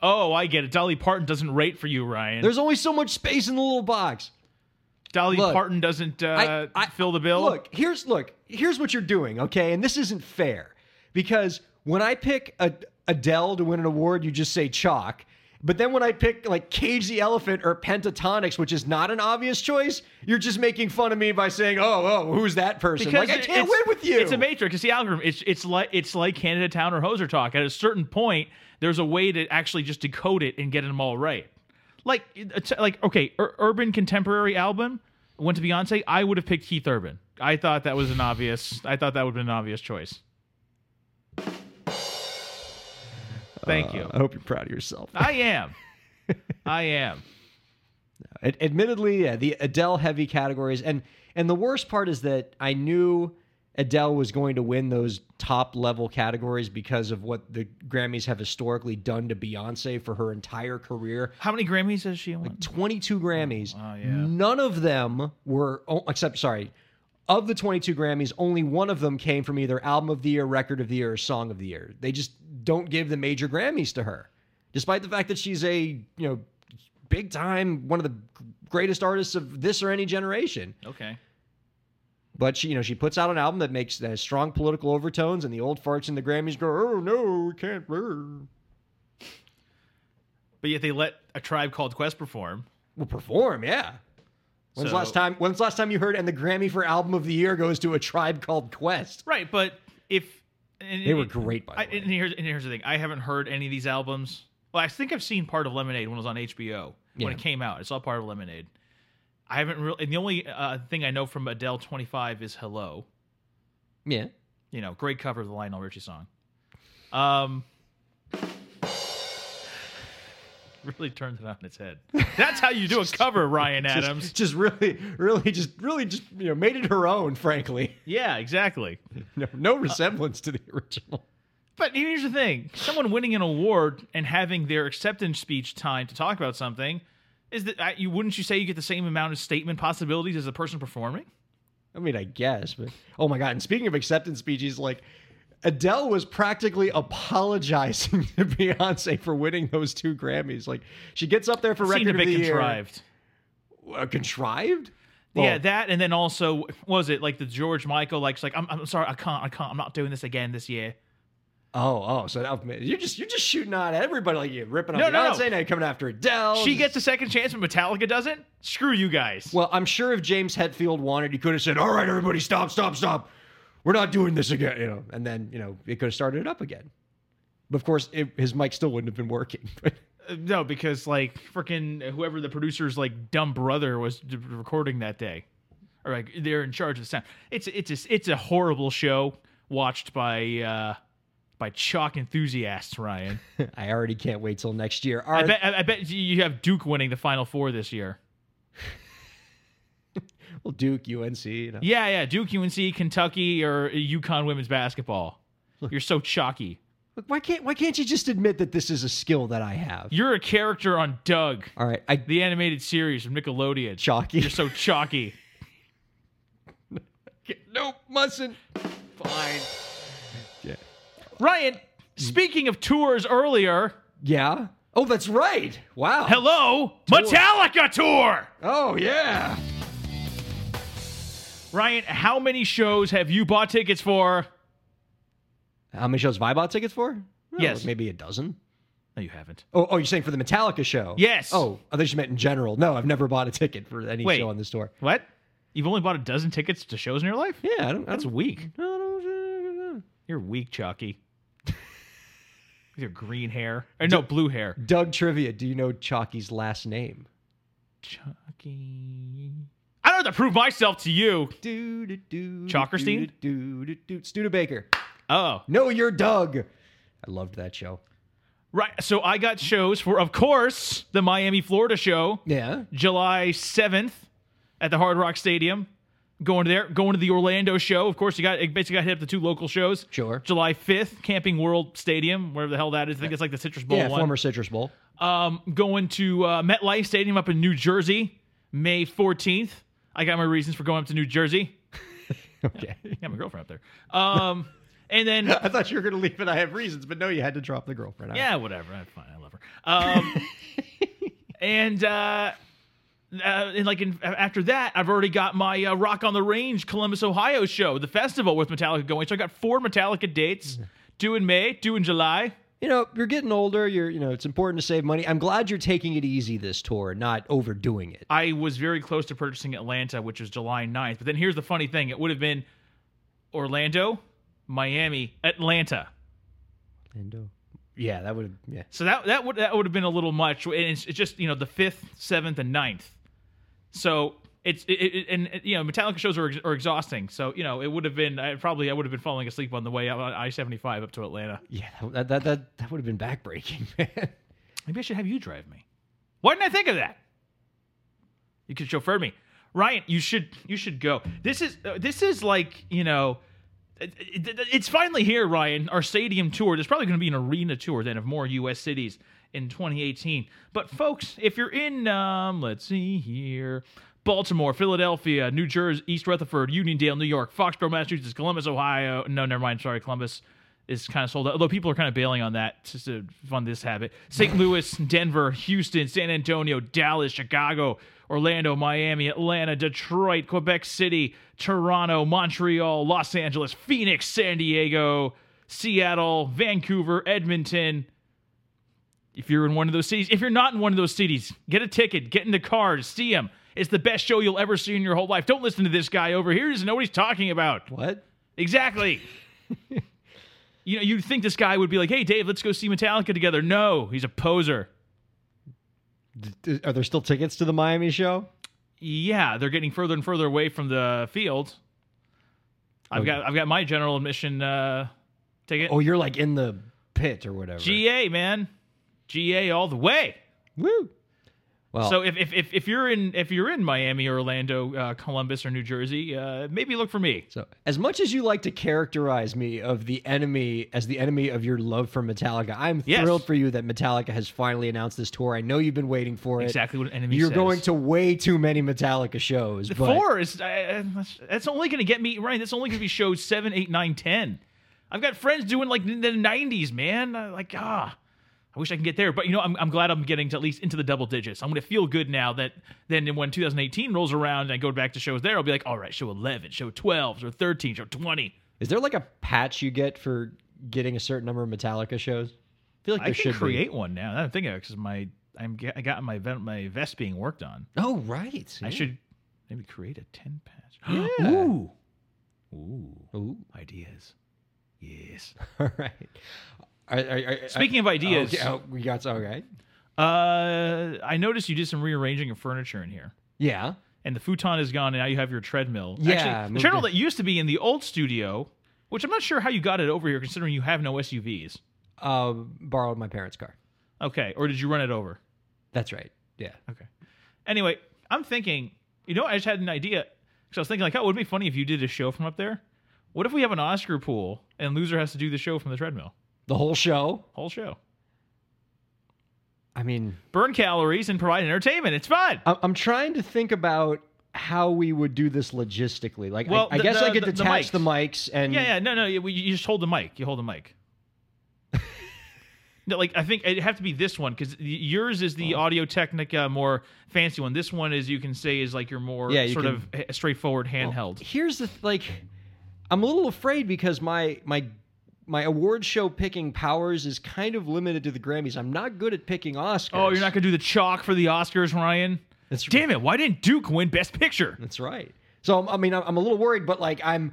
B: Oh, I get it. Dolly Parton doesn't rate for you, Ryan.
A: There's only so much space in the little box.
B: Dolly
A: look,
B: Parton doesn't uh,
A: I- I-
B: fill the bill.
A: Look, here's look, here's what you're doing, okay? And this isn't fair because when I pick a, Adele to win an award, you just say chalk. But then when I pick like Cage the Elephant or Pentatonix, which is not an obvious choice, you're just making fun of me by saying, "Oh, oh, who's that person?" like I can't win with you.
B: It's a matrix. It's the algorithm. It's it's like it's like Canada Town or Hoser Talk. At a certain point, there's a way to actually just decode it and get them all right. Like like okay, ur- urban contemporary album went to Beyonce. I would have picked Keith Urban. I thought that was an obvious. I thought that would have been an obvious choice. Thank uh, you.
A: I hope you're proud of yourself.
B: I am. I am. (laughs)
A: Ad- admittedly, yeah, the Adele heavy categories, and and the worst part is that I knew Adele was going to win those top level categories because of what the Grammys have historically done to Beyonce for her entire career.
B: How many Grammys has she won?
A: 22 Grammys.
B: Oh, yeah.
A: None of them were, oh, except, sorry, of the 22 Grammys, only one of them came from either Album of the Year, Record of the Year, or Song of the Year. They just don't give the major Grammys to her, despite the fact that she's a, you know, big time, one of the greatest artists of this or any generation.
B: Okay.
A: But she, you know, she puts out an album that makes that has strong political overtones, and the old farts in the Grammys go, "Oh no, we can't." brr."
B: But yet they let a tribe called Quest perform.
A: Well, perform, yeah. When's
B: So-
A: last time? When's last time you heard? And the Grammy for Album of the Year goes to a tribe called Quest.
B: Right, but if and,
A: They were great, by the
B: I,
A: way.
B: and here's and here's the thing: I haven't heard any of these albums. Well, I think I've seen part of Lemonade when it was on HBO when
A: Yeah.
B: it came out. I saw part of Lemonade. I haven't really. And the only uh, thing I know from Adele 25 is "Hello."
A: Yeah.
B: You know, great cover of the Lionel Richie song. Um, (sighs) really turns it on its head. That's how you do a cover, Ryan Adams.
A: Just, just really, really, just really, just you know, made it her own. Frankly,
B: yeah, exactly.
A: no, no resemblance to the original.
B: But here's the thing: someone winning an award and having their acceptance speech time to talk about something is that uh, you wouldn't you say you get the same amount of statement possibilities as the person performing?
A: I mean, I guess, but oh my god! And speaking of acceptance speeches, like Adele was practically apologizing (laughs) to Beyonce for winning those two Grammys. Like she gets up there for record of the year.
B: contrived.
A: Uh, contrived?
B: yeah, that and then also what was it like the George Michael like she's like I'm, I'm sorry I can't I can't I'm not doing this again this year.
A: Oh, oh, so now you're just you're just shooting on everybody like you ripping on
B: No, no, no.
A: Beyonce. Now you're coming after Adele.
B: She gets a second chance, but Metallica doesn't. Screw you guys.
A: Well, I'm sure if James Hetfield wanted, he could have said, "All right, everybody, stop, stop, stop. We're not doing this again." You know, and then you know it could have started it up again. But of course, it, his mic still wouldn't have been working. (laughs)
B: Uh, no, because like freaking whoever the producer's like dumb brother was d- recording that day, or like they're in charge of the sound. It's it's a, it's a horrible show watched by uh by chalk enthusiasts. Ryan, (laughs)
A: I already can't wait till next year. All
B: I bet I, I bet you have Duke winning the Final Four this year. (laughs)
A: well, Duke, UNC. You know.
B: Yeah, yeah, Duke, UNC, Kentucky, or UConn women's basketball. You're so chalky.
A: Look, why can't why can't you just admit that this is a skill that I have?
B: You're a character on Doug,
A: All right, I
B: the animated series from Nickelodeon.
A: chalky.
B: You're so chalky. (laughs)
A: nope, mustn't. Fine.
B: Ryan, speaking of tours earlier,
A: Yeah. Oh, that's right. Wow.
B: hello, Metallica tour.
A: Oh yeah.
B: Ryan, how many shows have you bought tickets for?
A: How many shows have I bought tickets for? Oh,
B: Yes.
A: maybe a dozen.
B: No, you haven't.
A: Oh, oh, you're saying for the Metallica show?
B: Yes.
A: Oh, I thought you meant in general. No, I've never bought a ticket for any
B: Wait.
A: show on this tour.
B: What? You've only bought a dozen tickets to shows in your life?
A: Yeah, I don't.
B: That's
A: I don't,
B: weak.
A: I don't-
B: You're weak, Chalky. With your green hair. Or no, blue hair.
A: Doug trivia. Do you know Chalky's last name?
B: Chucky. I don't have to prove myself to you.
A: Do, do, do,
B: Chalkerstein?
A: Do, do, do, Studebaker.
B: Oh,
A: No, you're Doug. I loved that show.
B: right. So I got shows for, of course, the Miami, Florida show,
A: Yeah.
B: July 7th at the Hard Rock Stadium. Going to there, going to the Orlando show. Of course, you got it basically got hit up the two local shows.
A: Sure.
B: July 5th, Camping World Stadium, wherever the hell that is. I think it's like the Citrus Bowl
A: Yeah,
B: one.
A: former Citrus Bowl.
B: Um, going to uh, MetLife Stadium up in New Jersey, May 14th. I got my reasons for going up to New Jersey. (laughs)
A: Okay. (laughs)
B: I got my girlfriend up there. Um, and then (laughs)
A: I thought you were going to leave it. I have reasons, but no, you had to drop the girlfriend. out.
B: yeah, whatever. I'm fine. I love her. Um, and uh, uh, and like in, after that, I've already got my uh, Rock on the Range Columbus, Ohio show, the festival with Metallica going. So I got four Metallica dates: two in May, two in July.
A: You know, you're getting older. You're, you know, it's important to save money. I'm glad you're taking it easy this tour, not overdoing it.
B: I was very close to purchasing Atlanta, which was July 9th. But then here's the funny thing: it would have been Orlando, Miami, Atlanta.
A: Orlando. Yeah, that would have. Yeah.
B: So that that would that would have been a little much. And it's, it's just you know the fifth, seventh, and 9th. So it's it, it, and you know Metallica shows are, are exhausting. So you know it would have been I, probably I would have been falling asleep on the way out on I seventy five up to Atlanta.
A: Yeah, that that that, that would have been backbreaking, (laughs) man.
B: Maybe I should have you drive me. Why didn't I think of that? You could chauffeur me, Ryan. You should you should go. This is uh, this is like you know. it- it- It's finally here, Ryan. Our stadium tour. There's probably going to be an arena tour then of more U.S. cities in 2018. But folks, if you're in, um, let's see here, Baltimore, Philadelphia, New Jersey, East Rutherford, Uniondale, New York, Foxborough, Massachusetts, Columbus, Ohio. No, never mind. Sorry, Columbus is kind of sold out. Although people are kind of bailing on that just to fund this habit. St. (laughs) Louis, Denver, Houston, San Antonio, Dallas, Chicago, Orlando, Miami, Atlanta, Detroit, Quebec City, Toronto, Montreal, Los Angeles, Phoenix, San Diego, Seattle, Vancouver, Edmonton. If you're in one of those cities, if you're not in one of those cities, get a ticket, get in the car, see him. It's the best show you'll ever see in your whole life. Don't listen to this guy over here. He doesn't know what he's talking about.
A: What?
B: Exactly. (laughs) you know, you'd think this guy would be like, "Hey, Dave, let's go see Metallica together." No, he's a poser.
A: D- Are there still tickets to the Miami show?
B: Yeah, they're getting further and further away from the field. I've
A: Okay.
B: got I've got my general admission uh, ticket.
A: Oh, you're like in the pit or whatever.
B: GA man, GA all the way.
A: Woo. Well,
B: So if, if if if you're in if you're in Miami, Orlando, uh, Columbus, or New Jersey, uh, maybe look for me.
A: So, as much as you like to characterize me of the enemy as the enemy of your love for Metallica, I'm
B: Yes.
A: thrilled for you that Metallica has finally announced this tour. I know you've been waiting for it.
B: Exactly what an enemy
A: You're
B: says.
A: going to way too many Metallica shows. But
B: Four is uh, that's- that's only going to get me right. That's only going to be shows seven, eight, nine, ten. I've got friends doing like the '90s, man. Uh, Like ah, I wish I can get there. But you know, I'm, I'm glad I'm getting to at least into the double digits. I'm going to feel good now that then when 2018 rolls around and I go back to shows there, I'll be like, all right, show 11, show 12, show 13, show 20.
A: is there like a patch you get for getting a certain number of Metallica shows? I feel like
B: I
A: there
B: can
A: should
B: create one now. I think because my I'm I got my ve- my vest being worked on.
A: Oh, right.
B: I should maybe create a 10 patch. (gasps)
A: Yeah.
B: Ooh. Ooh.
A: Ooh.
B: Ideas. Yes. (laughs)
A: All right. Are- are- are-
B: Speaking of ideas,
A: Okay, oh, we got okay.
B: uh, I noticed you did some rearranging of furniture in here.
A: Yeah.
B: And the futon is gone, and now you have your treadmill.
A: Yeah,
B: Actually, the treadmill that used to be in the old studio, which I'm not sure how you got it over here, considering you have no SUVs.
A: Uh, borrowed my parents' car.
B: Okay, or did you run it over?
A: That's right. Yeah.
B: Okay. Anyway, I'm thinking, you know, I just had an idea because I was thinking, like, oh, it would be funny if you did a show from up there. What if we have an Oscar pool and loser has to do the show from the treadmill,
A: The whole show.
B: whole show?
A: I mean,
B: Burn calories and provide entertainment. It's fun.
A: I- I'm trying to think about how we would do this logistically. Like, I-
B: Well,
A: I,
B: the-
A: guess
B: the-
A: I could
B: the-
A: detach the mics and
B: Yeah, yeah, no, no, you, you just hold the mic. You hold the mic. (laughs) no, like I think it'd have to be this one because yours is
A: Oh.
B: the Audio Technica more fancy one. This one is you can say is like your more
A: Yeah, you
B: sort
A: can-
B: of h- straightforward handheld.
A: Here's the th- like, I'm a little afraid because my my my award show picking powers is kind of limited to the Grammys. I'm not good at picking Oscars.
B: oh, you're not gonna do the chalk for the Oscars, Ryan?
A: That's
B: Damn it! Why didn't Duke win Best Picture?
A: That's right. So I'm- mean, I'm I'm a little worried, but like I'm.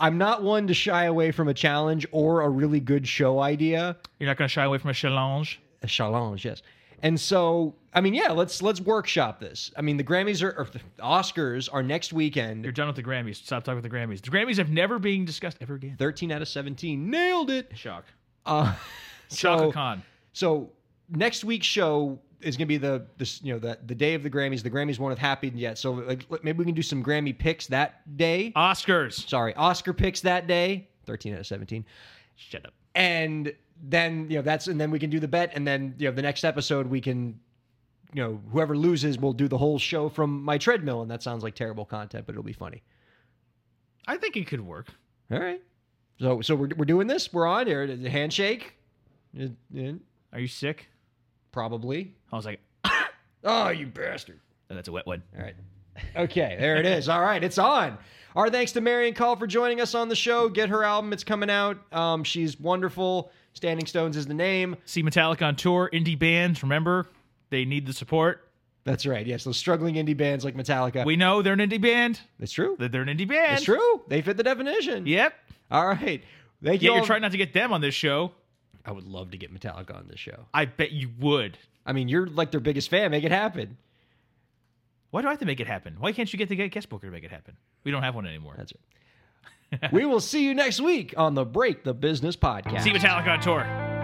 A: I'm not one to shy away from a challenge or a really good show idea.
B: You're not gonna shy away from a challenge.
A: A challenge, yes. And so, I mean, yeah, let's let's workshop this. I mean, the Grammys are, or the Oscars are next weekend.
B: You're done with the Grammys. Stop talking with the Grammys. The Grammys have never been discussed ever again.
A: 13 out of 17, nailed it.
B: Shock.
A: Uh, (laughs)
B: Chaka
A: so,
B: Khan.
A: so next week's show is going to be the this you know the the day of the Grammys. The Grammys won't have happened yet, so like, maybe we can do some Grammy picks that day.
B: Oscars.
A: Sorry, Oscar picks that day. 13 out of 17.
B: Shut up.
A: and then you know that's and then we can do the bet and then you know the next episode we can you know whoever loses will do the whole show from my treadmill and that sounds like terrible content but it'll be funny.
B: I think it could work.
A: all right. So so we're, we're doing this? We're on here handshake?
B: Are you sick?
A: probably.
B: I was like, (coughs)
A: oh you bastard.
B: Oh, that's a wet one.
A: all right. Okay there it is. All right it's on. Our thanks to Marian Call for joining us on the show. Get her album. It's coming out. Um, she's wonderful standing stones is the name
B: See Metallica on tour. Indie bands, remember? They need the support.
A: that's right yes those struggling indie bands like metallica
B: We know they're an indie band.
A: that's true
B: That they're an indie band.
A: It's true. They fit the definition.
B: Yep.
A: All right. Thank you.
B: Yeah, you're trying not to get them on this show.
A: I would love to get Metallica on this show.
B: I bet you would.
A: I mean, you're like their biggest fan. Make it happen.
B: Why do I have to make it happen? Why can't you get the guest booker to make it happen? We don't have one anymore.
A: That's right. (laughs) we will see you next week on the Break the Business podcast.
B: See Metallica on tour.